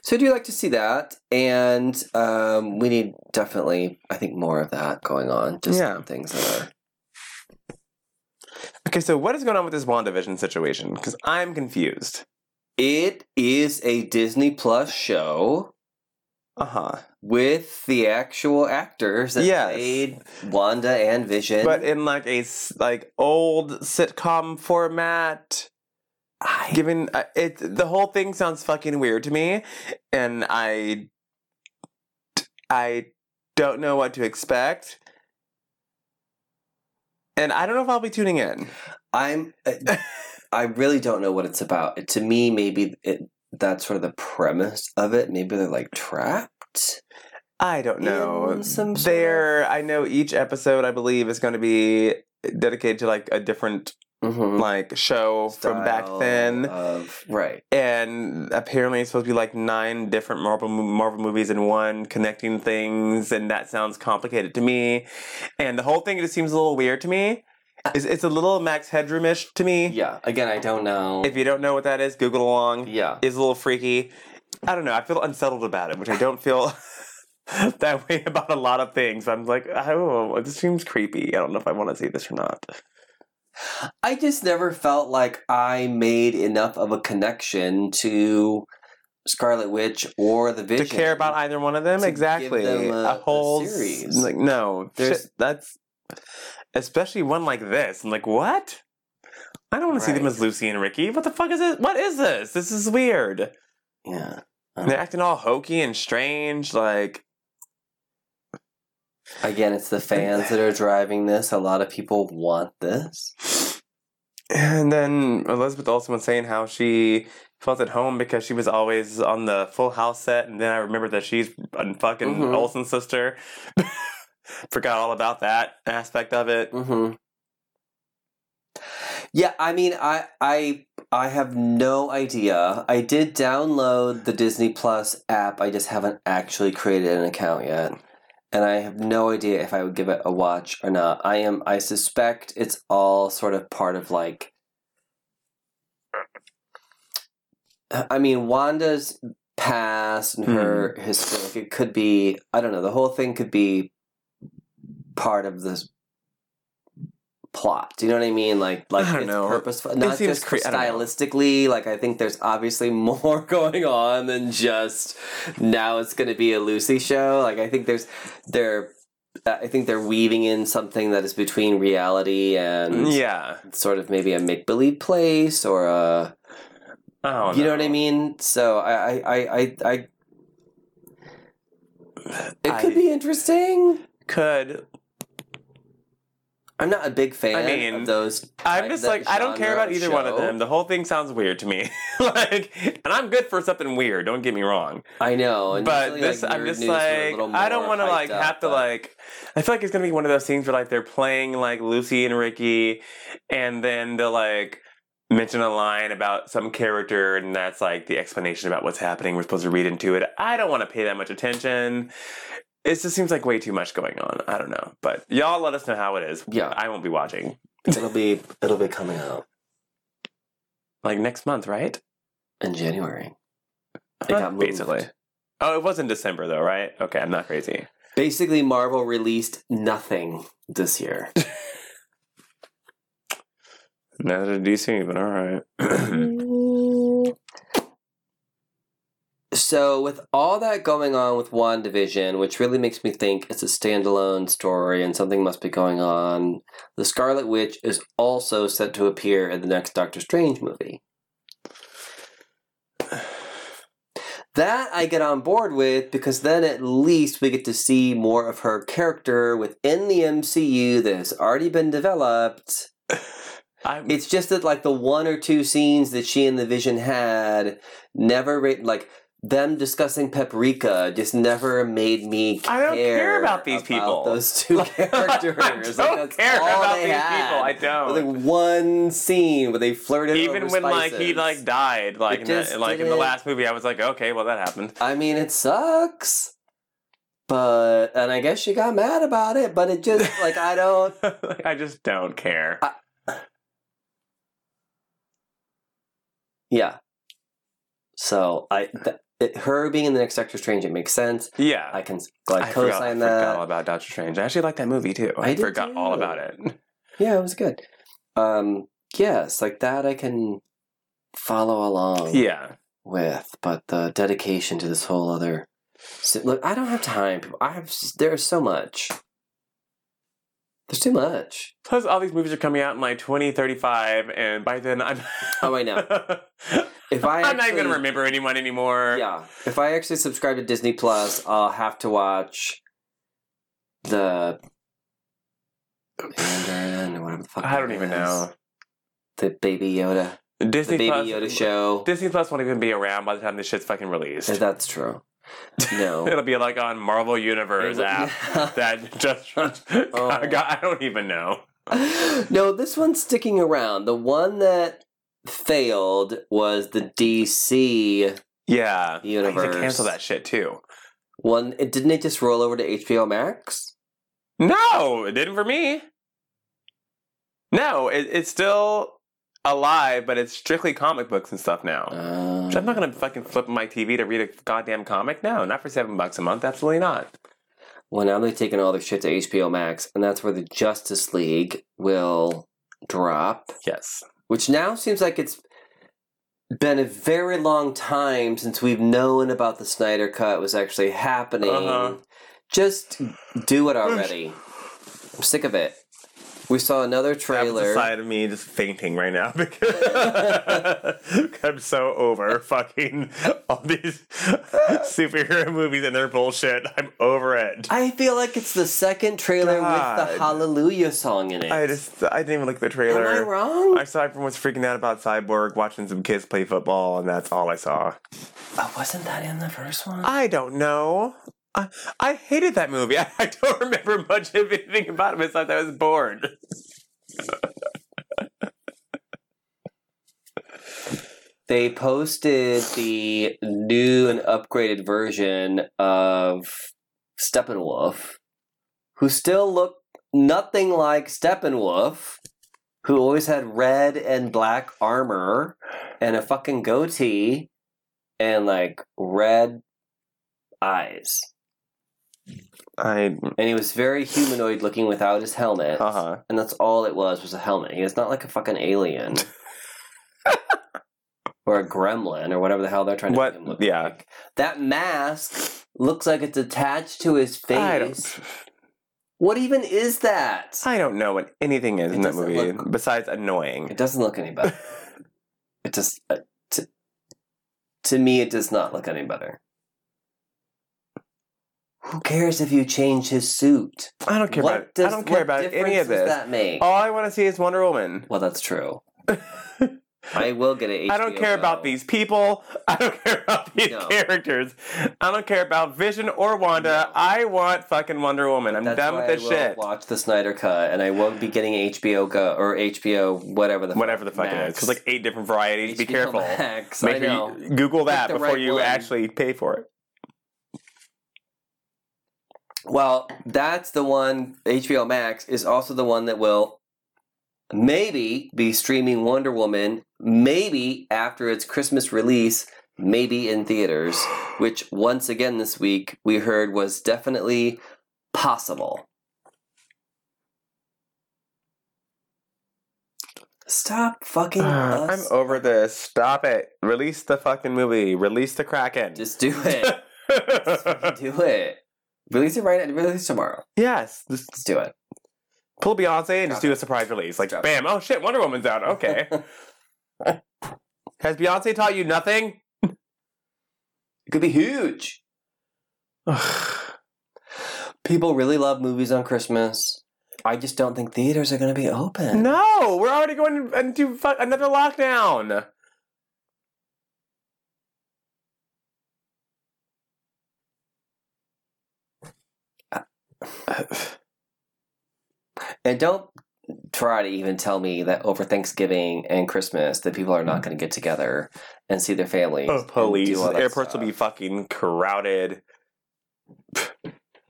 so I do like to see that and um, we need definitely I think more of that going on just Yeah. things that are Okay, so what is going on with this WandaVision situation? Because I'm confused. it is a Disney Plus show Uh huh. with the actual actors that Yes. played Wanda and Vision. But in like a like old sitcom format. I, Given uh, it, the whole thing sounds fucking weird to me, and I, I don't know what to expect, and I don't know if I'll be tuning in. I'm uh, I really don't know what it's about. To me, maybe it, that's sort of the premise of it. Maybe they're like trapped. I don't know. In some sort there, I know each episode, I believe, is going to be dedicated to like a different Mm-hmm. like show from back then. Of, right. and apparently it's supposed to be like nine different Marvel Marvel movies in one, connecting things, and that sounds complicated to me. And the whole thing just seems a little weird to me. It's, it's a little Max Headroomish to me. Yeah. Again, I don't know. If you don't know what that is, Google along. yeah. It's a little freaky. I don't know. I feel unsettled about it, which I don't feel that way about a lot of things. I'm like, oh, this seems creepy. I don't know if I want to see this or not. I just never felt like I made enough of a connection to Scarlet Witch or the Vision to care about either one of them exactly them a- a whole series. like no There's- shit, that's especially one like this. I'm like what? I don't want to see them as lucy and ricky. What the fuck is it? What is this? This is weird. Yeah. They're acting all hokey and strange like Again, it's the fans that are driving this. A lot of people want this. and then elizabeth olsen was saying how she felt at home because she was always on the full house set. And then i remembered that she's a fucking Mhm. olsen's sister forgot all about that aspect of it hmm Yeah, I mean, I I I have no idea. I did download the Disney Plus app. I just haven't actually created an account yet, and I have no idea if I would give it a watch or not. I am. I suspect it's all sort of part of like. I mean, Wanda's past and her history. Like it could be. I don't know. The whole thing could be part of this plot. Do you know what I mean? Like, like I don't it's know. purposeful, not seems just cre- I stylistically. Like, I think there's obviously more going on than just now. It's going to be a Lucy show. Like, I think there's they're. Uh, I think they're weaving in something that is between reality and yeah sort of maybe a make believe place or a I don't you know what I mean. So I I I I, I it I- could be interesting. could I'm not a big fan I mean, of those. I'm just like I don't care about either one of them. The whole thing sounds weird to me. like, and I'm good for something weird. Don't get me wrong. I know, but usually, this, like, I'm just news, we're a like I don't want to like up, have to but- like. I feel like it's gonna be one of those things where like they're playing like Lucy and Ricky, and then they'll like mention a line about some character, and that's like the explanation about what's happening. We're supposed to read into it. I don't want to pay that much attention. It just seems like way too much going on. I don't know, but y'all let us know how it is. Yeah. I won't be watching. It'll be it'll be coming out Like next month, right? in January. It got moved. basically. Oh, it was in December though, right? Okay, I'm not crazy. Basically, Marvel released nothing this year. Neither did DC, but all right. Mm. So, with all that going on with WandaVision, which really makes me think it's a standalone story and something must be going on, the Scarlet Witch is also set to appear in the next Doctor Strange movie. That I get on board with because then at least we get to see more of her character within the MCU that has already been developed. I'm, It's just that like the one or two scenes that she and the Vision had never like them discussing Paprika just never made me. Care I don't care about these people. Those two characters. I don't that's care about these had. people. I don't. Like one scene where they flirted. Even when like he like died, like in the, like in the last movie, I was like, okay, well that happened. I mean, it sucks. But and I guess she got mad about it. But it just like I don't. like, I just don't care. Yeah. So I th- it, her being in the next Doctor Strange, it makes sense. yeah, I can like I forgot, I co-sign forgot all that. about Doctor Strange. I actually like that movie too. I, I forgot all about it. Yeah, it was good. Um, yes, like that I can follow along Yeah, with, but the dedication to this whole other So, look, I don't have time. I have. There's so much. There's too much. Plus, all these movies are coming out in like 2035, and by then I'm. Oh I know. If I I'm not even gonna remember anyone anymore. Yeah, if I actually subscribe to Disney Plus, I'll have to watch the Mandarin or whatever the fuck. I don't even is. know. the Baby Yoda, the Disney Baby Plus. Yoda show. Disney Plus won't even be around by the time this shit's fucking released. That's true. No, It'll be like on Marvel Universe app that just. Oh. I don't even know. no, this one's sticking around. The one that failed was the DC Yeah, universe. cancel that shit too. one. It, didn't it just roll over to HBO Max? No, it didn't for me. No, it, it's still alive, but it's strictly comic books and stuff now. Uh, Which I'm not gonna fucking flip my TV to read a goddamn comic. No, not for seven bucks a month. Absolutely not. Well, now they've taken all their shit to HBO Max, and that's where the Justice League will drop. Yes. Which now seems like it's been a very long time since we've known about the Snyder Cut was actually happening. Uh-huh. Just do it already. I'm sick of it. We saw another That was the trailer. side of me just fainting right now because I'm so over fucking all these superhero movies and their bullshit. I'm over it. I feel like it's the second trailer with the Hallelujah song in it. I just I didn't even look at the trailer. Am. I wrong? I saw everyone was freaking out about Cyborg, watching some kids play football, and that's all I saw. Oh, wasn't that in the first one? I don't know. I, I hated that movie. I, I don't remember much of anything about it besides I was bored. they posted the new and upgraded version of Steppenwolf, who still looked nothing like Steppenwolf, who always had red and black armor and a fucking goatee and like red eyes. I And he was very humanoid looking without his helmet. uh huh. And that's all it was was a helmet. He was not like a fucking alien. or a gremlin or whatever the hell they're trying to What- make him look yeah. like. That mask looks like it's attached to his face. What even is that? I don't know what anything is It in that movie look- besides annoying. It doesn't look any better. it just uh, to, to me it does not look any better. Who cares if you change his suit? I don't care What about. does- I don't care about any of does this. that make? All I want to see is Wonder Woman. Well, that's true. I will get an HBO I don't care about these people. I don't care about these No. characters. I don't care about Vision or Wanda. No. I want fucking Wonder Woman. I'm That's done with this I will shit. Watch the Snyder Cut, and I won't be getting HBO Go or HBO whatever the Whatever the fuck it is. Max. There's like eight different varieties. Be careful. Max, Make I sure know. you Google that before right you one. actually pay for it. Well, that's the one. HBO Max is also the one that will maybe be streaming Wonder Woman. Maybe after its Christmas release. Maybe in theaters, which once again this week we heard was definitely possible. Stop fucking uh, us. I'm over this. Stop it. Release the fucking movie. Release the Kraken. Just do it. Just do it. Release it right. At release tomorrow. yes. Just Let's do it. pull Beyonce and just do a surprise release. Like, bam. Oh shit, Wonder Woman's out. Okay. Has Beyonce taught you nothing? It could be huge. People really love movies on Christmas. I just don't think theaters are going to be open. no, we're already going into fu- another lockdown. And don't try to even tell me that over Thanksgiving and Christmas that people are not going to get together and see their families. Oh, police. do all that Airports will be fucking crowded.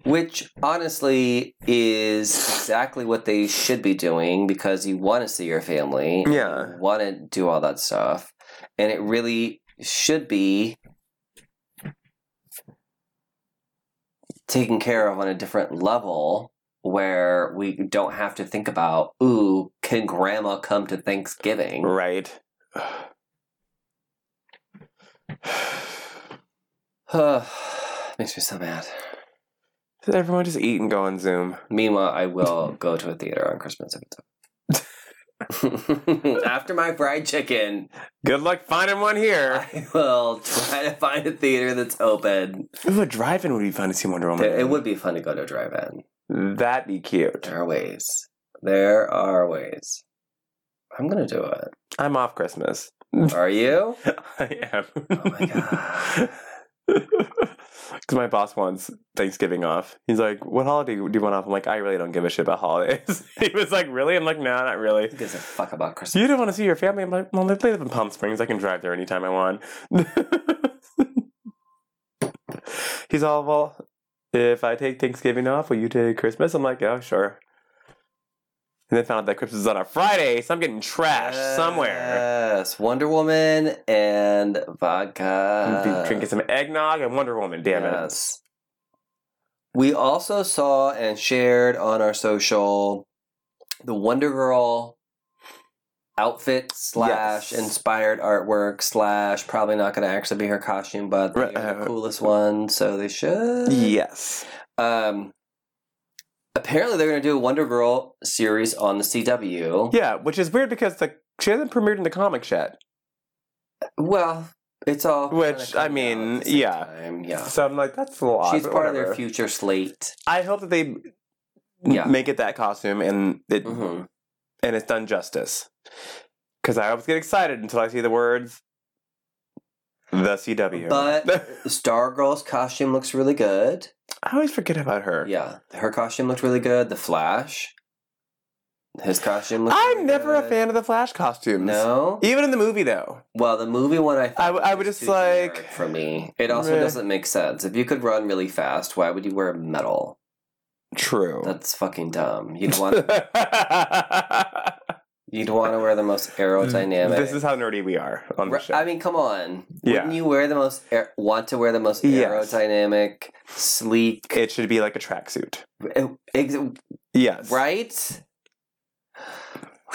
Which honestly is exactly what they should be doing because you want to see your family. Yeah. want to do all that stuff. And it really should be taken care of on a different level where we don't have to think about, ooh, can grandma come to Thanksgiving? Right. Makes me so mad. Does everyone just eat and go on Zoom. Meanwhile, I will go to a theater on Christmas if it's open. After my fried chicken, Good luck finding one here. I will try to find a theater that's open. Ooh, a drive-in would be fun to see Wonder Woman. It would be fun to go to a drive-in. That'd be cute. There are ways. There are ways. I'm gonna do it. I'm off Christmas. Are you? I am. Oh my god. Because my boss wants Thanksgiving off. He's like, "What holiday do you want off?" I'm like, "I really don't give a shit about holidays." he was like, "Really?" I'm like, "No, not really." Gives a fuck about Christmas? You don't want to see your family? I'm like, "Well, they live in Palm Springs. I can drive there anytime I want." He's all, "Well, if I take Thanksgiving off, will you take Christmas?" I'm like, "Yeah, sure." And then found out that Christmas is on a Friday, so I'm getting trashed somewhere. Yes, Wonder Woman and vodka. Drinking some eggnog and Wonder Woman. Damn it. yes. We also saw and shared on our social the Wonder Girl outfit slash Yes. inspired artwork slash probably not going to actually be her costume, but the uh, coolest one, so they should. Yes. Um, apparently, they're going to do a Wonder Girl series on the CW. Yeah, which is weird because the she hasn't premiered in the comics yet. Well, it's all Which, I mean, at the same yeah. time, yeah. So I'm like, that's a little. She's part of their future slate. I hope that they Yeah. make it that costume and it hmm and it's done justice. Because I always get excited until I see the words the CW. But the Stargirl's costume looks really good. I always forget about her. Yeah, her costume looked really good. The Flash, his costume looked. I'm really never a fan of the Flash costumes. No. Even in the movie, though. Well, the movie one I. I, I w- I was would just like- for me. It also Meh. doesn't make sense. If you could run really fast, why would you wear metal? True. That's fucking dumb. You'd want you'd want to wear the most aerodynamic. This is how nerdy we are on the show. I mean, come on. Yeah. Wouldn't you wear the most aer- want to wear the most Yes. aerodynamic, sleek, it should be like a tracksuit. ex- Yes. right?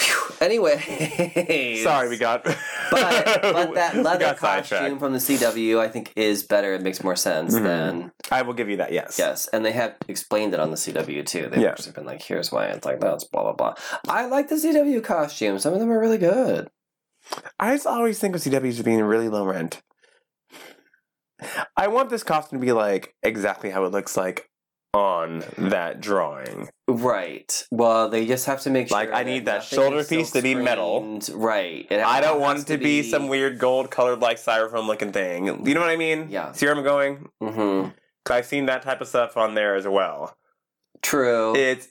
Whew. Anyway, Sorry, we got. But but that leather costume from the CW, I think, is better. It makes more sense Mhm. than I will give you that. Yes. yes, and they have explained it on the CW too. They've Yeah. been like, "Here's why it's like that's blah blah blah." I like the CW costumes. Some of them are really good. I just always think of CWs as being really low rent. I want this costume to be like exactly how it looks like on that drawing. Right. Well, they just have to make sure. Like, I need that nothing shoulder piece to be metal. Right. I don't want it to be some weird gold colored like styrofoam looking thing. You know what I mean? Yeah. See where I'm going? Mm-hmm. 'Cause I've seen that type of stuff on there as well. True. It's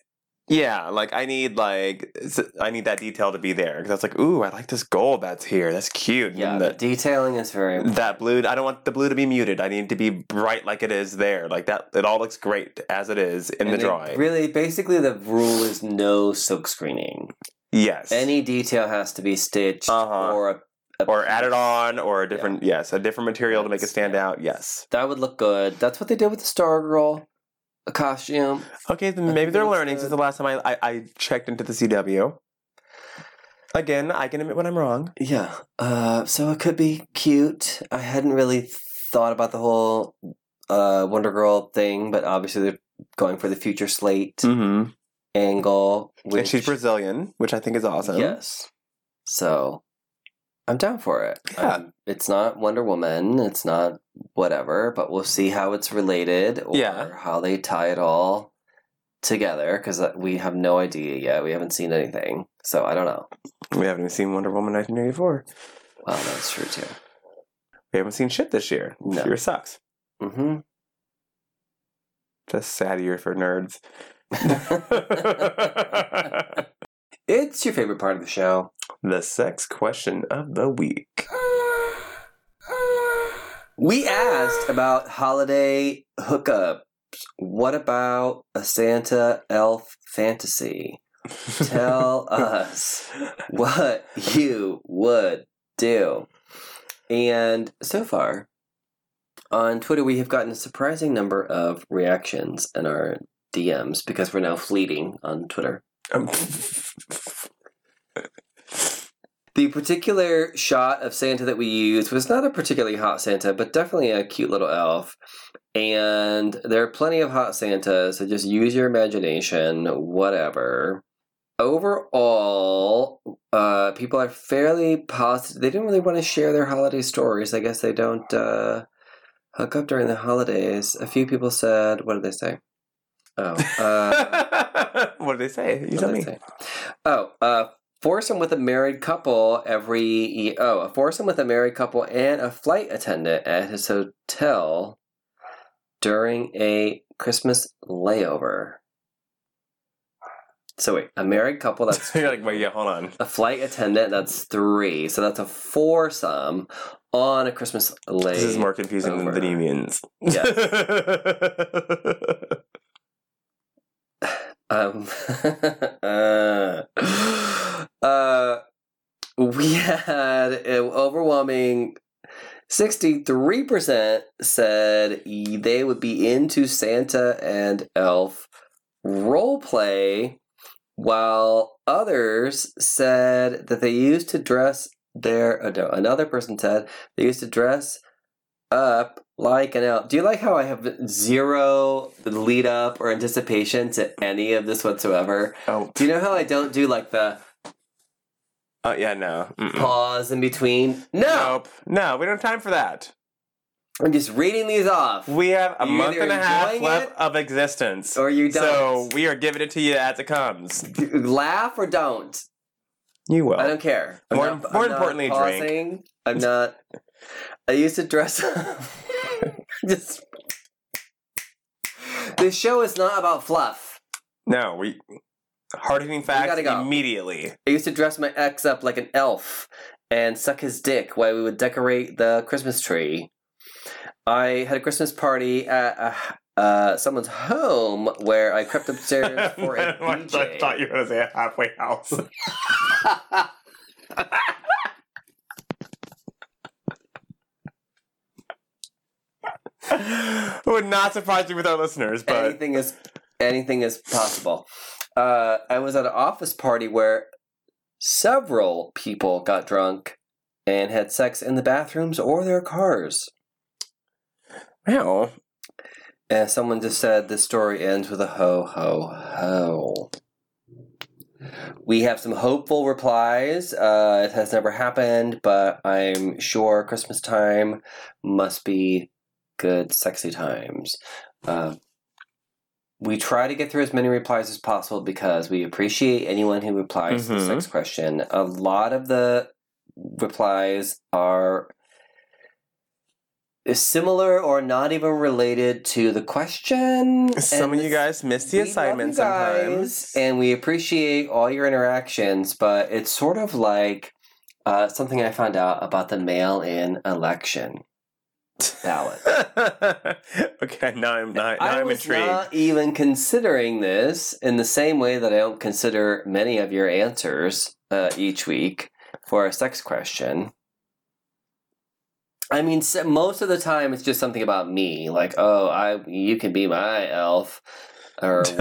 yeah, like I need like I need that detail to be there because that's like, ooh, I like this gold that's here. That's cute. yeah. The the- detailing is very. that blue i don't want the blue to be muted i need it to be bright like it is there like that it all looks great as it is in and the drawing Really, basically, the rule is no silk screening. yes Any detail has to be stitched Uh-huh. or a, a or piece. added on or a different yes a different material to make it stand yeah. out yes That would look good. That's what they did with the Stargirl costume. okay then maybe they're learning good. since the last time I, I i checked into the cw again i can admit when i'm wrong Yeah. Uh, so it could be cute. I hadn't really thought about the whole uh, Wonder Girl thing, but obviously they're going for the future slate mm-hmm. angle. Which, and she's brazilian which i think is awesome Yes. So I'm down for it. Yeah. Um, it's not Wonder Woman. It's not whatever, but we'll see how it's related or Yeah. how they tie it all together because we have no idea yet. We haven't seen anything. So I don't know. we haven't even seen wonder woman 1984 Well, that's true too. we haven't seen shit this year No. this year sucks Mm hmm just sad year for nerds it's your favorite part of the show. The sex question of the week. We asked about holiday hookups. What about a Santa elf fantasy? Tell us what you would do. And so far, on Twitter, we have gotten a surprising number of reactions in our DMs because we're now fleeting on Twitter. Um, The particular shot of Santa that we used was not a particularly hot Santa, but definitely a cute little elf. And there are plenty of hot Santas, so just use your imagination, whatever. Overall, uh, people are fairly positive. They didn't really want to share their holiday stories. I guess they don't uh, hook up during the holidays. A few people said, what did they say? Oh, uh, what did they say? You tell me. say? Oh, uh, foursome with a married couple every oh a foursome with a married couple and a flight attendant at his hotel during a Christmas layover. So wait, a married couple that's You're like, wait, yeah, hold on. a flight attendant that's three, so that's a foursome on a Christmas layover. This is more confusing than the Deviants. Um, uh, uh, we had an overwhelming 63% said they would be into Santa and Elf role play, while others said that they used to dress their. No, another person said they used to dress up like an elf. Do you like how I have zero lead up or anticipation to any of this whatsoever? oh, Do you know how I don't do like the oh, yeah, no. Mm-mm. pause in between? No, Nope. No, we don't have time for that. I'm just reading these off. We have a You're month and a half left it of existence. or you So don't. we are giving it to you as it comes. Laugh or don't. You will. I don't care. I'm More- not- more I'm importantly, drink. I'm not. I used to dress up. just. This show is not about fluff. No, we hard hitting facts go. immediately. I used to dress my ex up like an elf and suck his dick while we would decorate the Christmas tree. I had a Christmas party at uh, someone's home where I crept upstairs for a DJ. I thought you were going to say a halfway house. Would not surprise me with our listeners, but anything is anything is possible. Uh, I was at an office party where several people got drunk and had sex in the bathrooms or their cars. well, And someone just said this story ends with a ho ho ho. We have some hopeful replies. Uh, it has never happened, but I'm sure Christmas time must be good, sexy times. Uh, we try to get through as many replies as possible because we appreciate anyone who replies to the Mhm. sex question. A lot of the replies are similar or not even related to the question. some and of you guys missed the assignment sometimes. and we appreciate all your interactions, but it's sort of like uh, something I found out about the mail-in election ballot. okay, now I'm not, now I I'm was intrigued. not even considering this in the same way that I don't consider many of your answers uh, each week for a sex question. I mean, most of the time it's just something about me, like, "Oh, I you can be my elf," or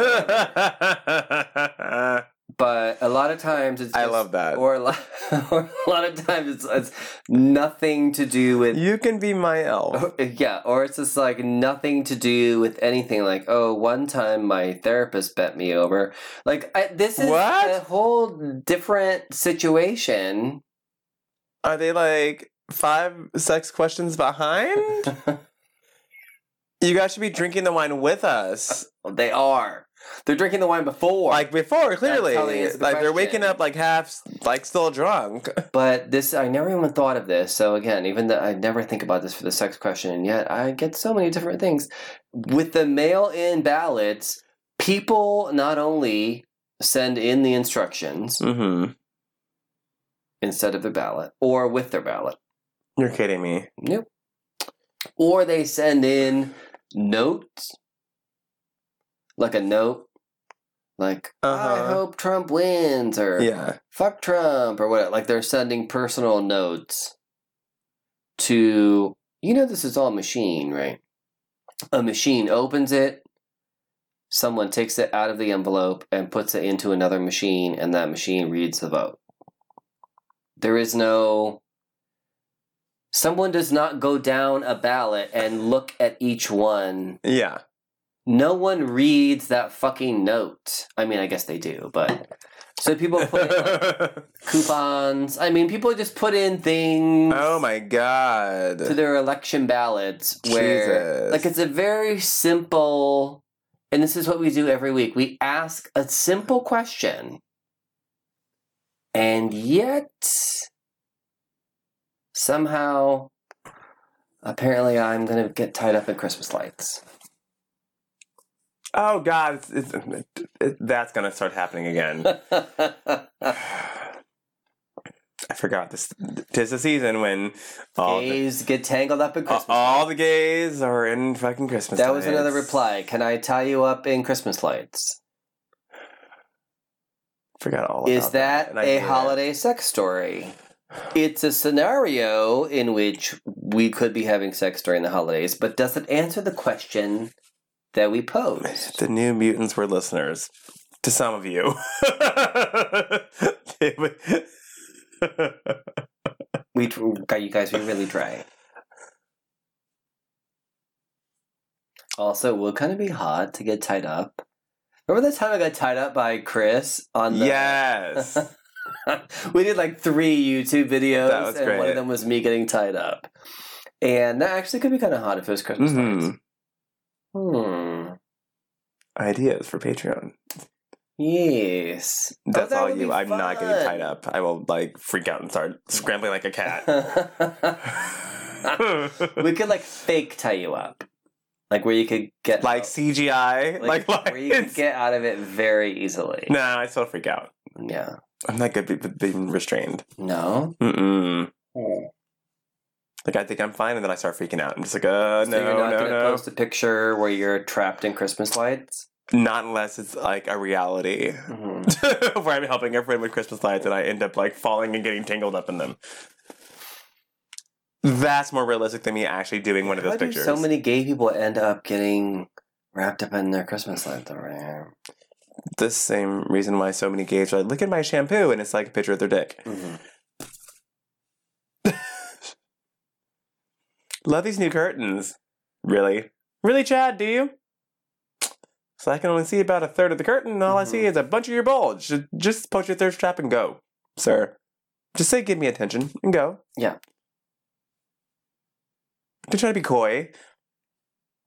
but a lot of times it's I love that. or a lot, or a lot of times it's, it's nothing to do with you can be my elf. Oh, eh, yeah, or it's just like nothing to do with anything. Like, oh, one time my therapist bent me over. Like, I, this is What? a whole different situation. Are they like five sex questions behind? you guys should be drinking the wine with us. they are. They're drinking the wine before. Like before, clearly. they answer the Like they're waking up like half, like still drunk. but this, I never even thought of this. So again, even though I never think about this for the sex question, and yet I get so many different things with the mail-in ballots. People not only send in the instructions Mm-hmm. instead of the ballot, or with their ballot. You're kidding me. Yep. Or they send in notes, like a note, like I Uh-huh. hope Trump wins, or Yeah. fuck Trump, or what. Like they're sending personal notes to. You know, this is all machine, right? A machine opens it. Someone takes it out of the envelope and puts it into another machine, and that machine reads the vote. There is no. Someone does not go down a ballot and look at each one. Yeah. No one reads that fucking note. I mean, I guess they do, but. So people put in like, coupons. I mean, people just put in things oh my god. to their election ballots where Jesus. like it's a very simple and this is what we do every week. We ask a simple question. And yet somehow apparently I'm going to get tied up in Christmas lights. Oh god, it's, it's, it, that's gonna start happening again. I forgot this. Tis the season when all the, Gays get tangled up in all- Christmas. all the gays are in fucking Christmas. that was another reply. Can I tie you up in Christmas lights? Forgot all. Is that I a hate it. holiday sex story? It's a scenario in which we could be having sex during the holidays, but does it answer the question that we posed? The New Mutants were listeners. To some of you. We, tr- you guys, we really try. Also, it would kind of be hot to get tied up. Remember the time I got tied up by Chris on the? yes. we did like three YouTube videos, That was and one of them was me getting tied up. And that actually could be kind of hot if it was Christmas Mhm. lights. Hmm. Ideas for Patreon. Yes. Oh, That's that all you. I'm not getting tied up. I will like freak out and start scrambling like a cat. we could like fake tie you up, like where you could get like CGI. Like, like, like where you could get out of it very easily. No, I still freak out. Yeah. I'm not good at being restrained. No. Mm-mm. Like I think I'm fine, and then I start freaking out. I'm just like, uh, so no, you're not no, gonna no. post a picture where you're trapped in Christmas lights. Not unless it's like a reality Mhm. where I'm helping a friend with Christmas lights, and I end up like falling and getting tangled up in them. That's more realistic than me actually doing one of those do pictures. so many gay people end up getting wrapped up in their Christmas lights over here? The same reason why so many gays are like, look at my shampoo, and it's like a picture of their dick. Mhm. Love these new curtains. Really? Really, Chad, do you? So I can only see about a third of the curtain, and all I see Mhm. is a bunch of your bulge. Just, post your thirst trap and go, sir. Just say, give me attention, and go. Yeah. Don't try to be coy.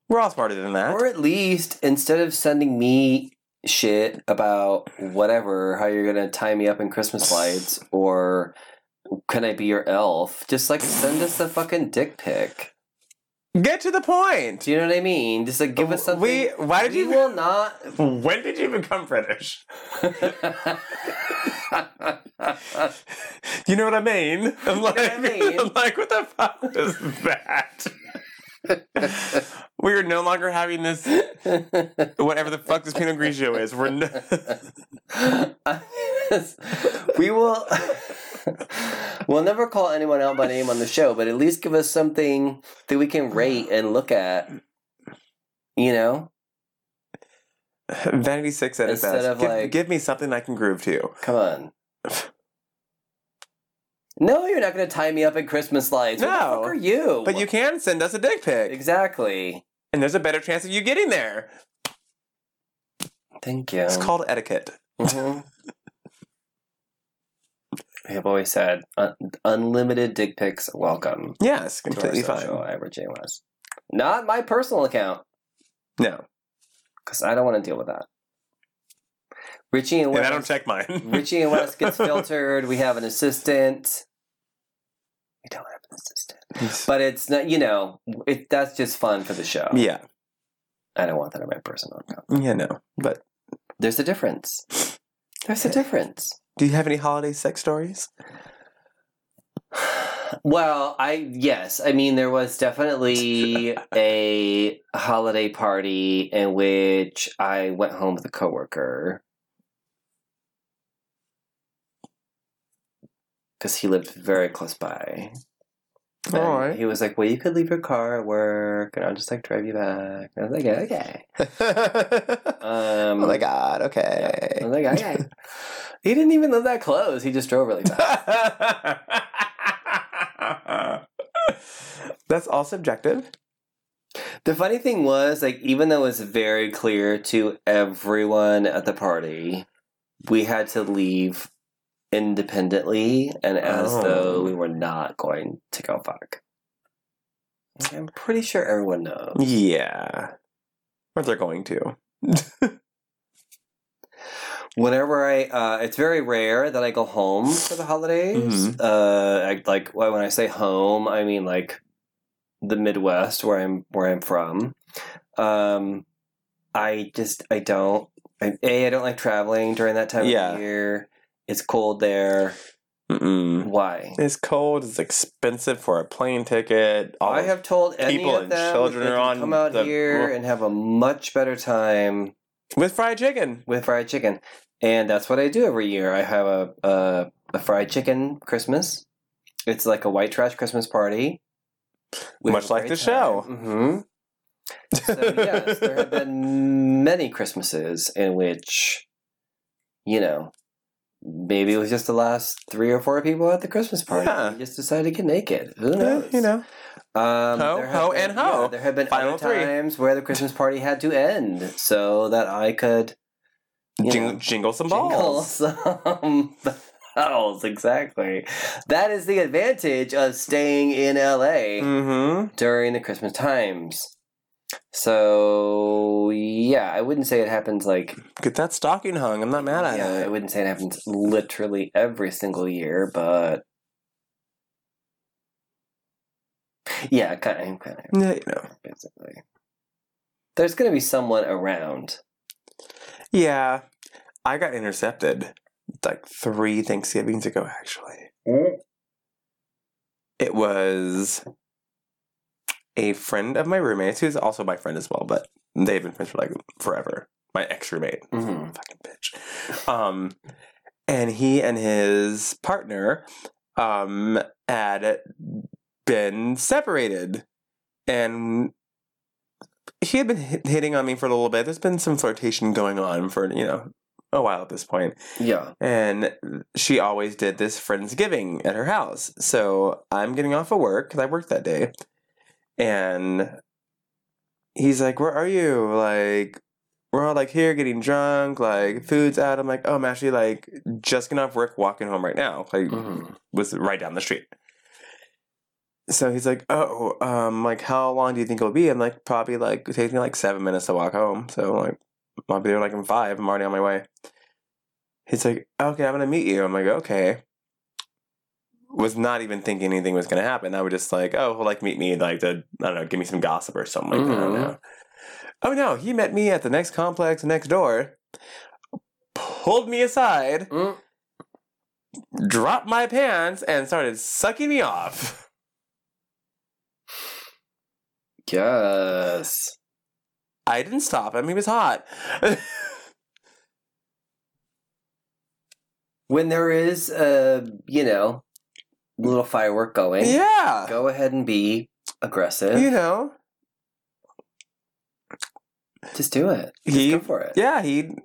We're all smarter than that. Or at least instead of sending me shit about whatever, how you're gonna tie me up in Christmas lights, or can I be your elf? Just like send us a fucking dick pic. Get to the point. Do you know what I mean? Just like give us something. We, why did we you? will not. When did you become British? You know what I mean? I'm like, what I mean? I'm like, what the fuck is that? We're no longer having this, whatever the fuck this Pinot Grigio is. We're no, we will. we'll never call anyone out by name on the show, but at least give us something that we can rate and look at. You know, Vanity Six at its Instead best. of, give, like- give me something I can groove to. come on. No, you're not going to tie me up in Christmas lights. The No. fuck are you? But you can send us a dick pic, exactly. and there's a better chance of you getting there. Thank you. It's called etiquette. Mhm. I've always said un- unlimited dick pics welcome. Yes, completely fine. at Rich AOS. Not my personal account No, because I don't want to deal with that. Richie and and I don't check mine. Richie and Wes gets filtered. We have an assistant. We don't have an assistant, but it's not. You know, it, that's just fun for the show. yeah, I don't want that on my personal account. yeah, no. But There's a difference. There's a difference. do you have any holiday sex stories? Well, I yes, I mean there was definitely a holiday party in which I went home with a coworker because he lived very close by, And All right. He was like, "Well, you could leave your car at work, and I'll just like drive you back." I was like, "Okay." Um, oh my god. Okay. I was like, "Okay." he didn't even live that close. He just drove really fast. That's all subjective. the funny thing was, like, even though it was very clear to everyone at the party, we had to leave independently and as Oh. though we were not going to go fuck. I'm pretty sure everyone knows. Yeah. Or they're going to. Whenever I, uh, it's very rare that I go home for the holidays. Mhm. Uh, I, like well, when I say home, I mean like the Midwest, where I'm where I'm from. Um, I just I don't. I, a I don't like traveling during that time Yeah. of year. It's cold there. Mm-mm. Why? It's cold. It's expensive for a plane ticket. All I have told any people of and them children are on come out the- here and have a much better time with fried chicken. with fried chicken, and that's what I do every year. I have a a, a fried chicken Christmas. It's like a white trash Christmas party, Much like the show. hmm So yes, there have been many Christmases in which, you know, maybe it was just the last three or four people at the Christmas party. Yeah. just decided to get naked. Who knows? you know. Um, Ho, ho, been- and ho. yeah, there have been Final other three. times where the Christmas party had to end so that I could Jing- know, jingle some jingle balls. some bells. Exactly. That is the advantage of staying in LA Mm-hmm. during the Christmas times. So yeah, I wouldn't say it happens like Get that stocking hung. I'm not mad at yeah, I wouldn't say it happens literally every single year, but yeah, kind of, kind of Yeah, you know. basically. There's going to be someone around. Yeah. I got intercepted like three Thanksgivings ago, actually. Mm. It was a friend of my roommates, who's also my friend as well, but they've been friends for like forever. My ex roommate. Mhm. Fucking bitch. Um, and he and his partner um, had been separated. And he had been hit- hitting on me for a little bit. There's been some flirtation going on for, you know, a while at this point. Yeah. And she always did this Friendsgiving at her house. So I'm getting off of work because I worked that day. And he's like, Where are you? Like, we're all like here getting drunk, like food's out. I'm like, Oh, I'm actually like just getting off work, walking home right now. Like, Mhm. was right down the street. So he's like, Oh, um, like how long do you think it'll be? I'm like, probably like it takes me like seven minutes to walk home. So like I'll be there like in five. I'm already on my way. He's like, okay, I'm gonna meet you. I'm like, okay. Was not even thinking anything was gonna happen. I was just like, oh, well, like meet me, like to I don't know, give me some gossip or something like that. I don't Mhm. know. Oh no, he met me at the next complex next door, pulled me aside, Mm. dropped my pants, and started sucking me off. Yes. I didn't stop him. He was hot. When there is a, you know, little firework going, yeah. go ahead and be aggressive. You know. Just do it. Just He- go for it. Yeah, he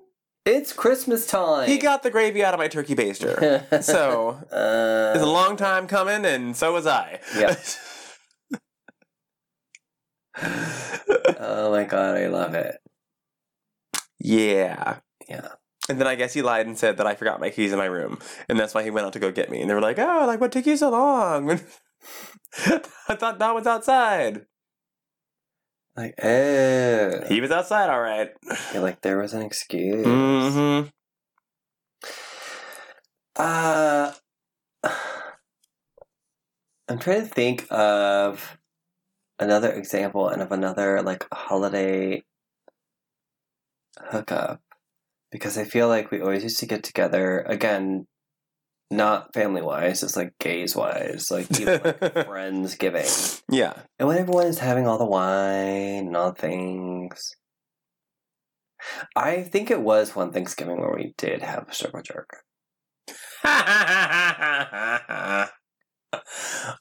It's Christmas time. he got the gravy out of my turkey baster. so uh, it's a long time coming, and so was I. Yeah. oh my god, I love it. yeah. Yeah. And then I guess he lied and said that I forgot my keys in my room, and that's why he went out to go get me. And they were like, "Oh, like what took you so long?" I thought that was outside. Like, oh. He was outside, all right. You're like, there was an excuse. Mm-hmm. Uh, I'm trying to think of another example and of another like holiday hookup because I feel like we always used to get together again, not family wise, it's like gays wise, like even like friendsgiving, Yeah. and when everyone is having all the wine and all the things. I think it was one Thanksgiving where we did have a circle jerk.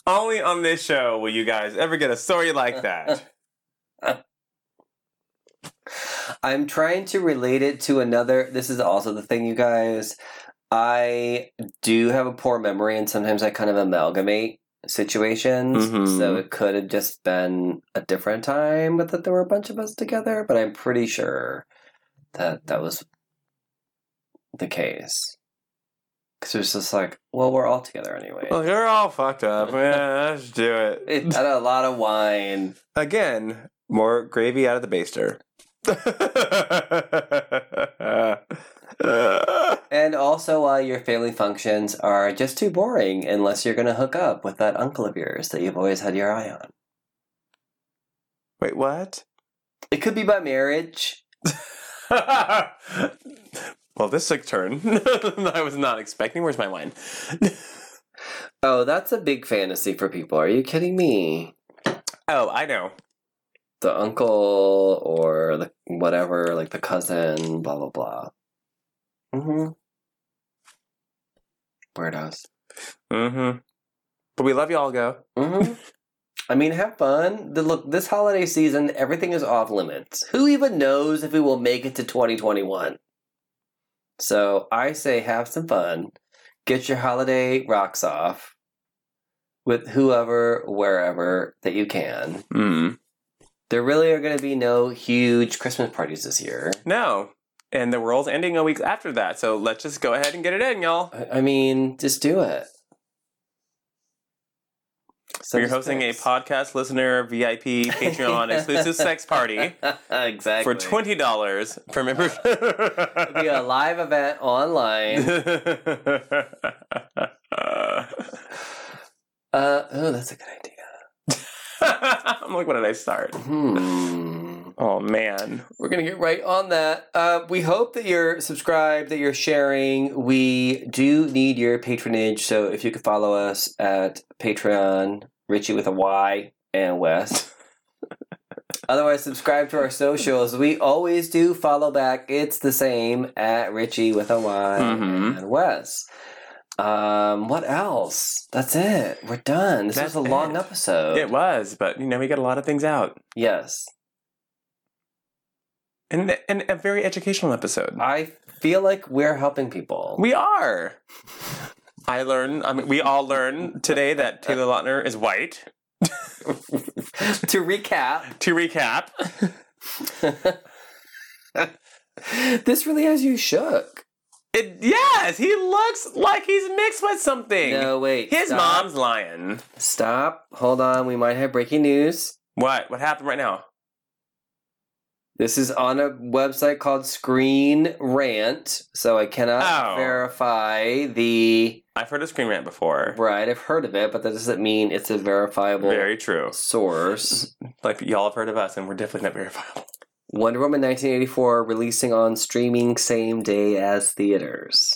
Only on this show will you guys ever get a story like that. I'm trying to relate it to another. This is also the thing, you guys. I do have a poor memory, and sometimes I kind of amalgamate situations. Mhm. So it could have just been a different time, but that there were a bunch of us together. But I'm pretty sure that that was the case. Because it was just like, well, we're all together anyway. Well, you're all fucked up. Yeah, let's do it. It had a lot of wine. Again, more gravy out of the baster. And also, uh, your family functions are just too boring unless you're going to hook up with that uncle of yours that you've always had your eye on. Wait, what? It could be by marriage. well, this took a turn. I was not expecting. Where's my wine? Oh, that's a big fantasy for people. Are you kidding me? Oh, I know. The uncle or the whatever, like the cousin, blah blah blah. Mm-hmm. Weirdos. Mm-hmm. But we love you all, go. Mm-hmm. I mean, have fun. The, look, this holiday season, everything is off limits. Who even knows if we will make it to 2021? So I say have some fun. Get your holiday rocks off with whoever, wherever that you can. Mm. There really are going to be no huge Christmas parties this year. No. And the world's ending a week after that, so let's just go ahead and get it in, y'all. I- I mean, just do it. So you're hosting a podcast listener VIP Patreon exclusive sex party exactly for twenty dollars per membership. It'll be a live event online. Uh, oh, that's a good idea. I'm like, what did I start? Hmm. Oh man. We're gonna get right on that. Uh, we hope that you're subscribed, that you're sharing. We do need your patronage, so if you could follow us at Patreon, Richie with a Y and Wes. Otherwise, subscribe to our socials. We always do follow back. It's the same at Richie with a Y Mhm. and Wes. Um, what else? That's it. We're done. This That's was a long it. episode. It was, but you know, we got a lot of things out. Yes. And, and a very educational episode. I feel like we're helping people. We are. I learned, I mean, we all learned today that Taylor Lautner is white. to recap, To recap, this really has you shook. It, yes, he looks like he's mixed with something. No, wait. His stop. mom's lying. Stop. Hold on. We might have breaking news. What? What happened right now? This is on a website called Screen Rant, so I cannot Oh. verify the. I've heard of screen rant before. Right, I've heard of it, but that doesn't mean it's a verifiable Very true. source. Like y'all have heard of us, and we're definitely not verifiable. Wonder Woman 1984 releasing on streaming same day as theaters.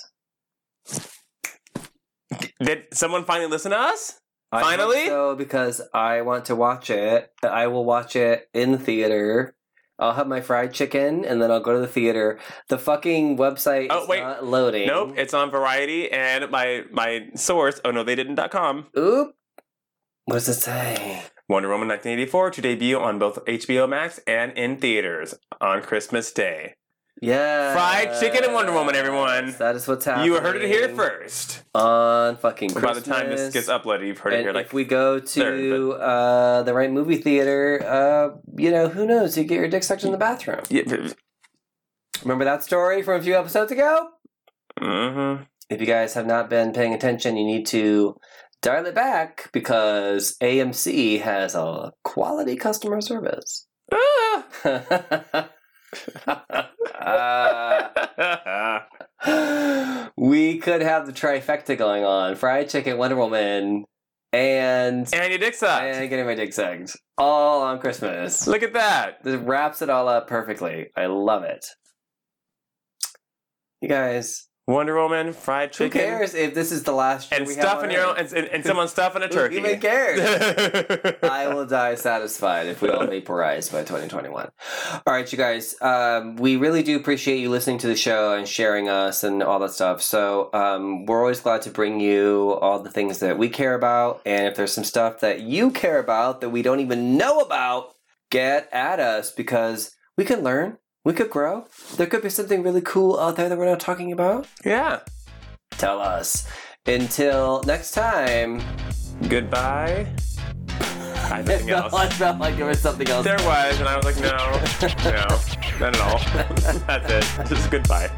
Did someone finally listen to us? I Finally? so because I want to watch it. I will watch it in the theater. I'll have my fried chicken and then I'll go to the theater. The fucking website Oh, is wait. not loading. Nope, it's on Variety and my my source. Oh no, they didn't.com. Oop. What does it say? Wonder Woman 1984 to debut on both HBO Max and in theaters on Christmas Day. Yeah. Fried chicken and Wonder Woman, everyone. That is what's happening. You heard it here first. On fucking By the time this ges uploaded, you've heard it here. Like if we go to third, uh, the right movie theater, uh, you know, who knows? You get your dick sucked in the bathroom. yeah, Remember that story from a few episodes ago? mhm. if you guys have not been paying attention, you need to dial it back because AMC has a quality customer service. Uh, we could have the trifecta going on: fried chicken, Wonder Woman, and and your dick sucked. and getting my dick sucked all on Christmas. Look at that. This wraps it all up perfectly. I love it. You guys, Wonder Woman, fried chicken. Who cares if this is the last year and we have stuffing on your own, and, and, and someone stuffing a turkey. Who even cares? I will die satisfied if we all vaporize by 2021. All right, you guys. Um, we really do appreciate you listening to the show and sharing us and all that stuff. So um, we're always glad to bring you all the things that we care about. And if there's some stuff that you care about that we don't even know about, get at us because we can learn. We could grow. There could be something really cool out there that we're not talking about. yeah. Tell us. Until next time. Goodbye. I nothing else. I felt like there was something else. There was, and I was like, no, no, not at all. That's it. Just goodbye.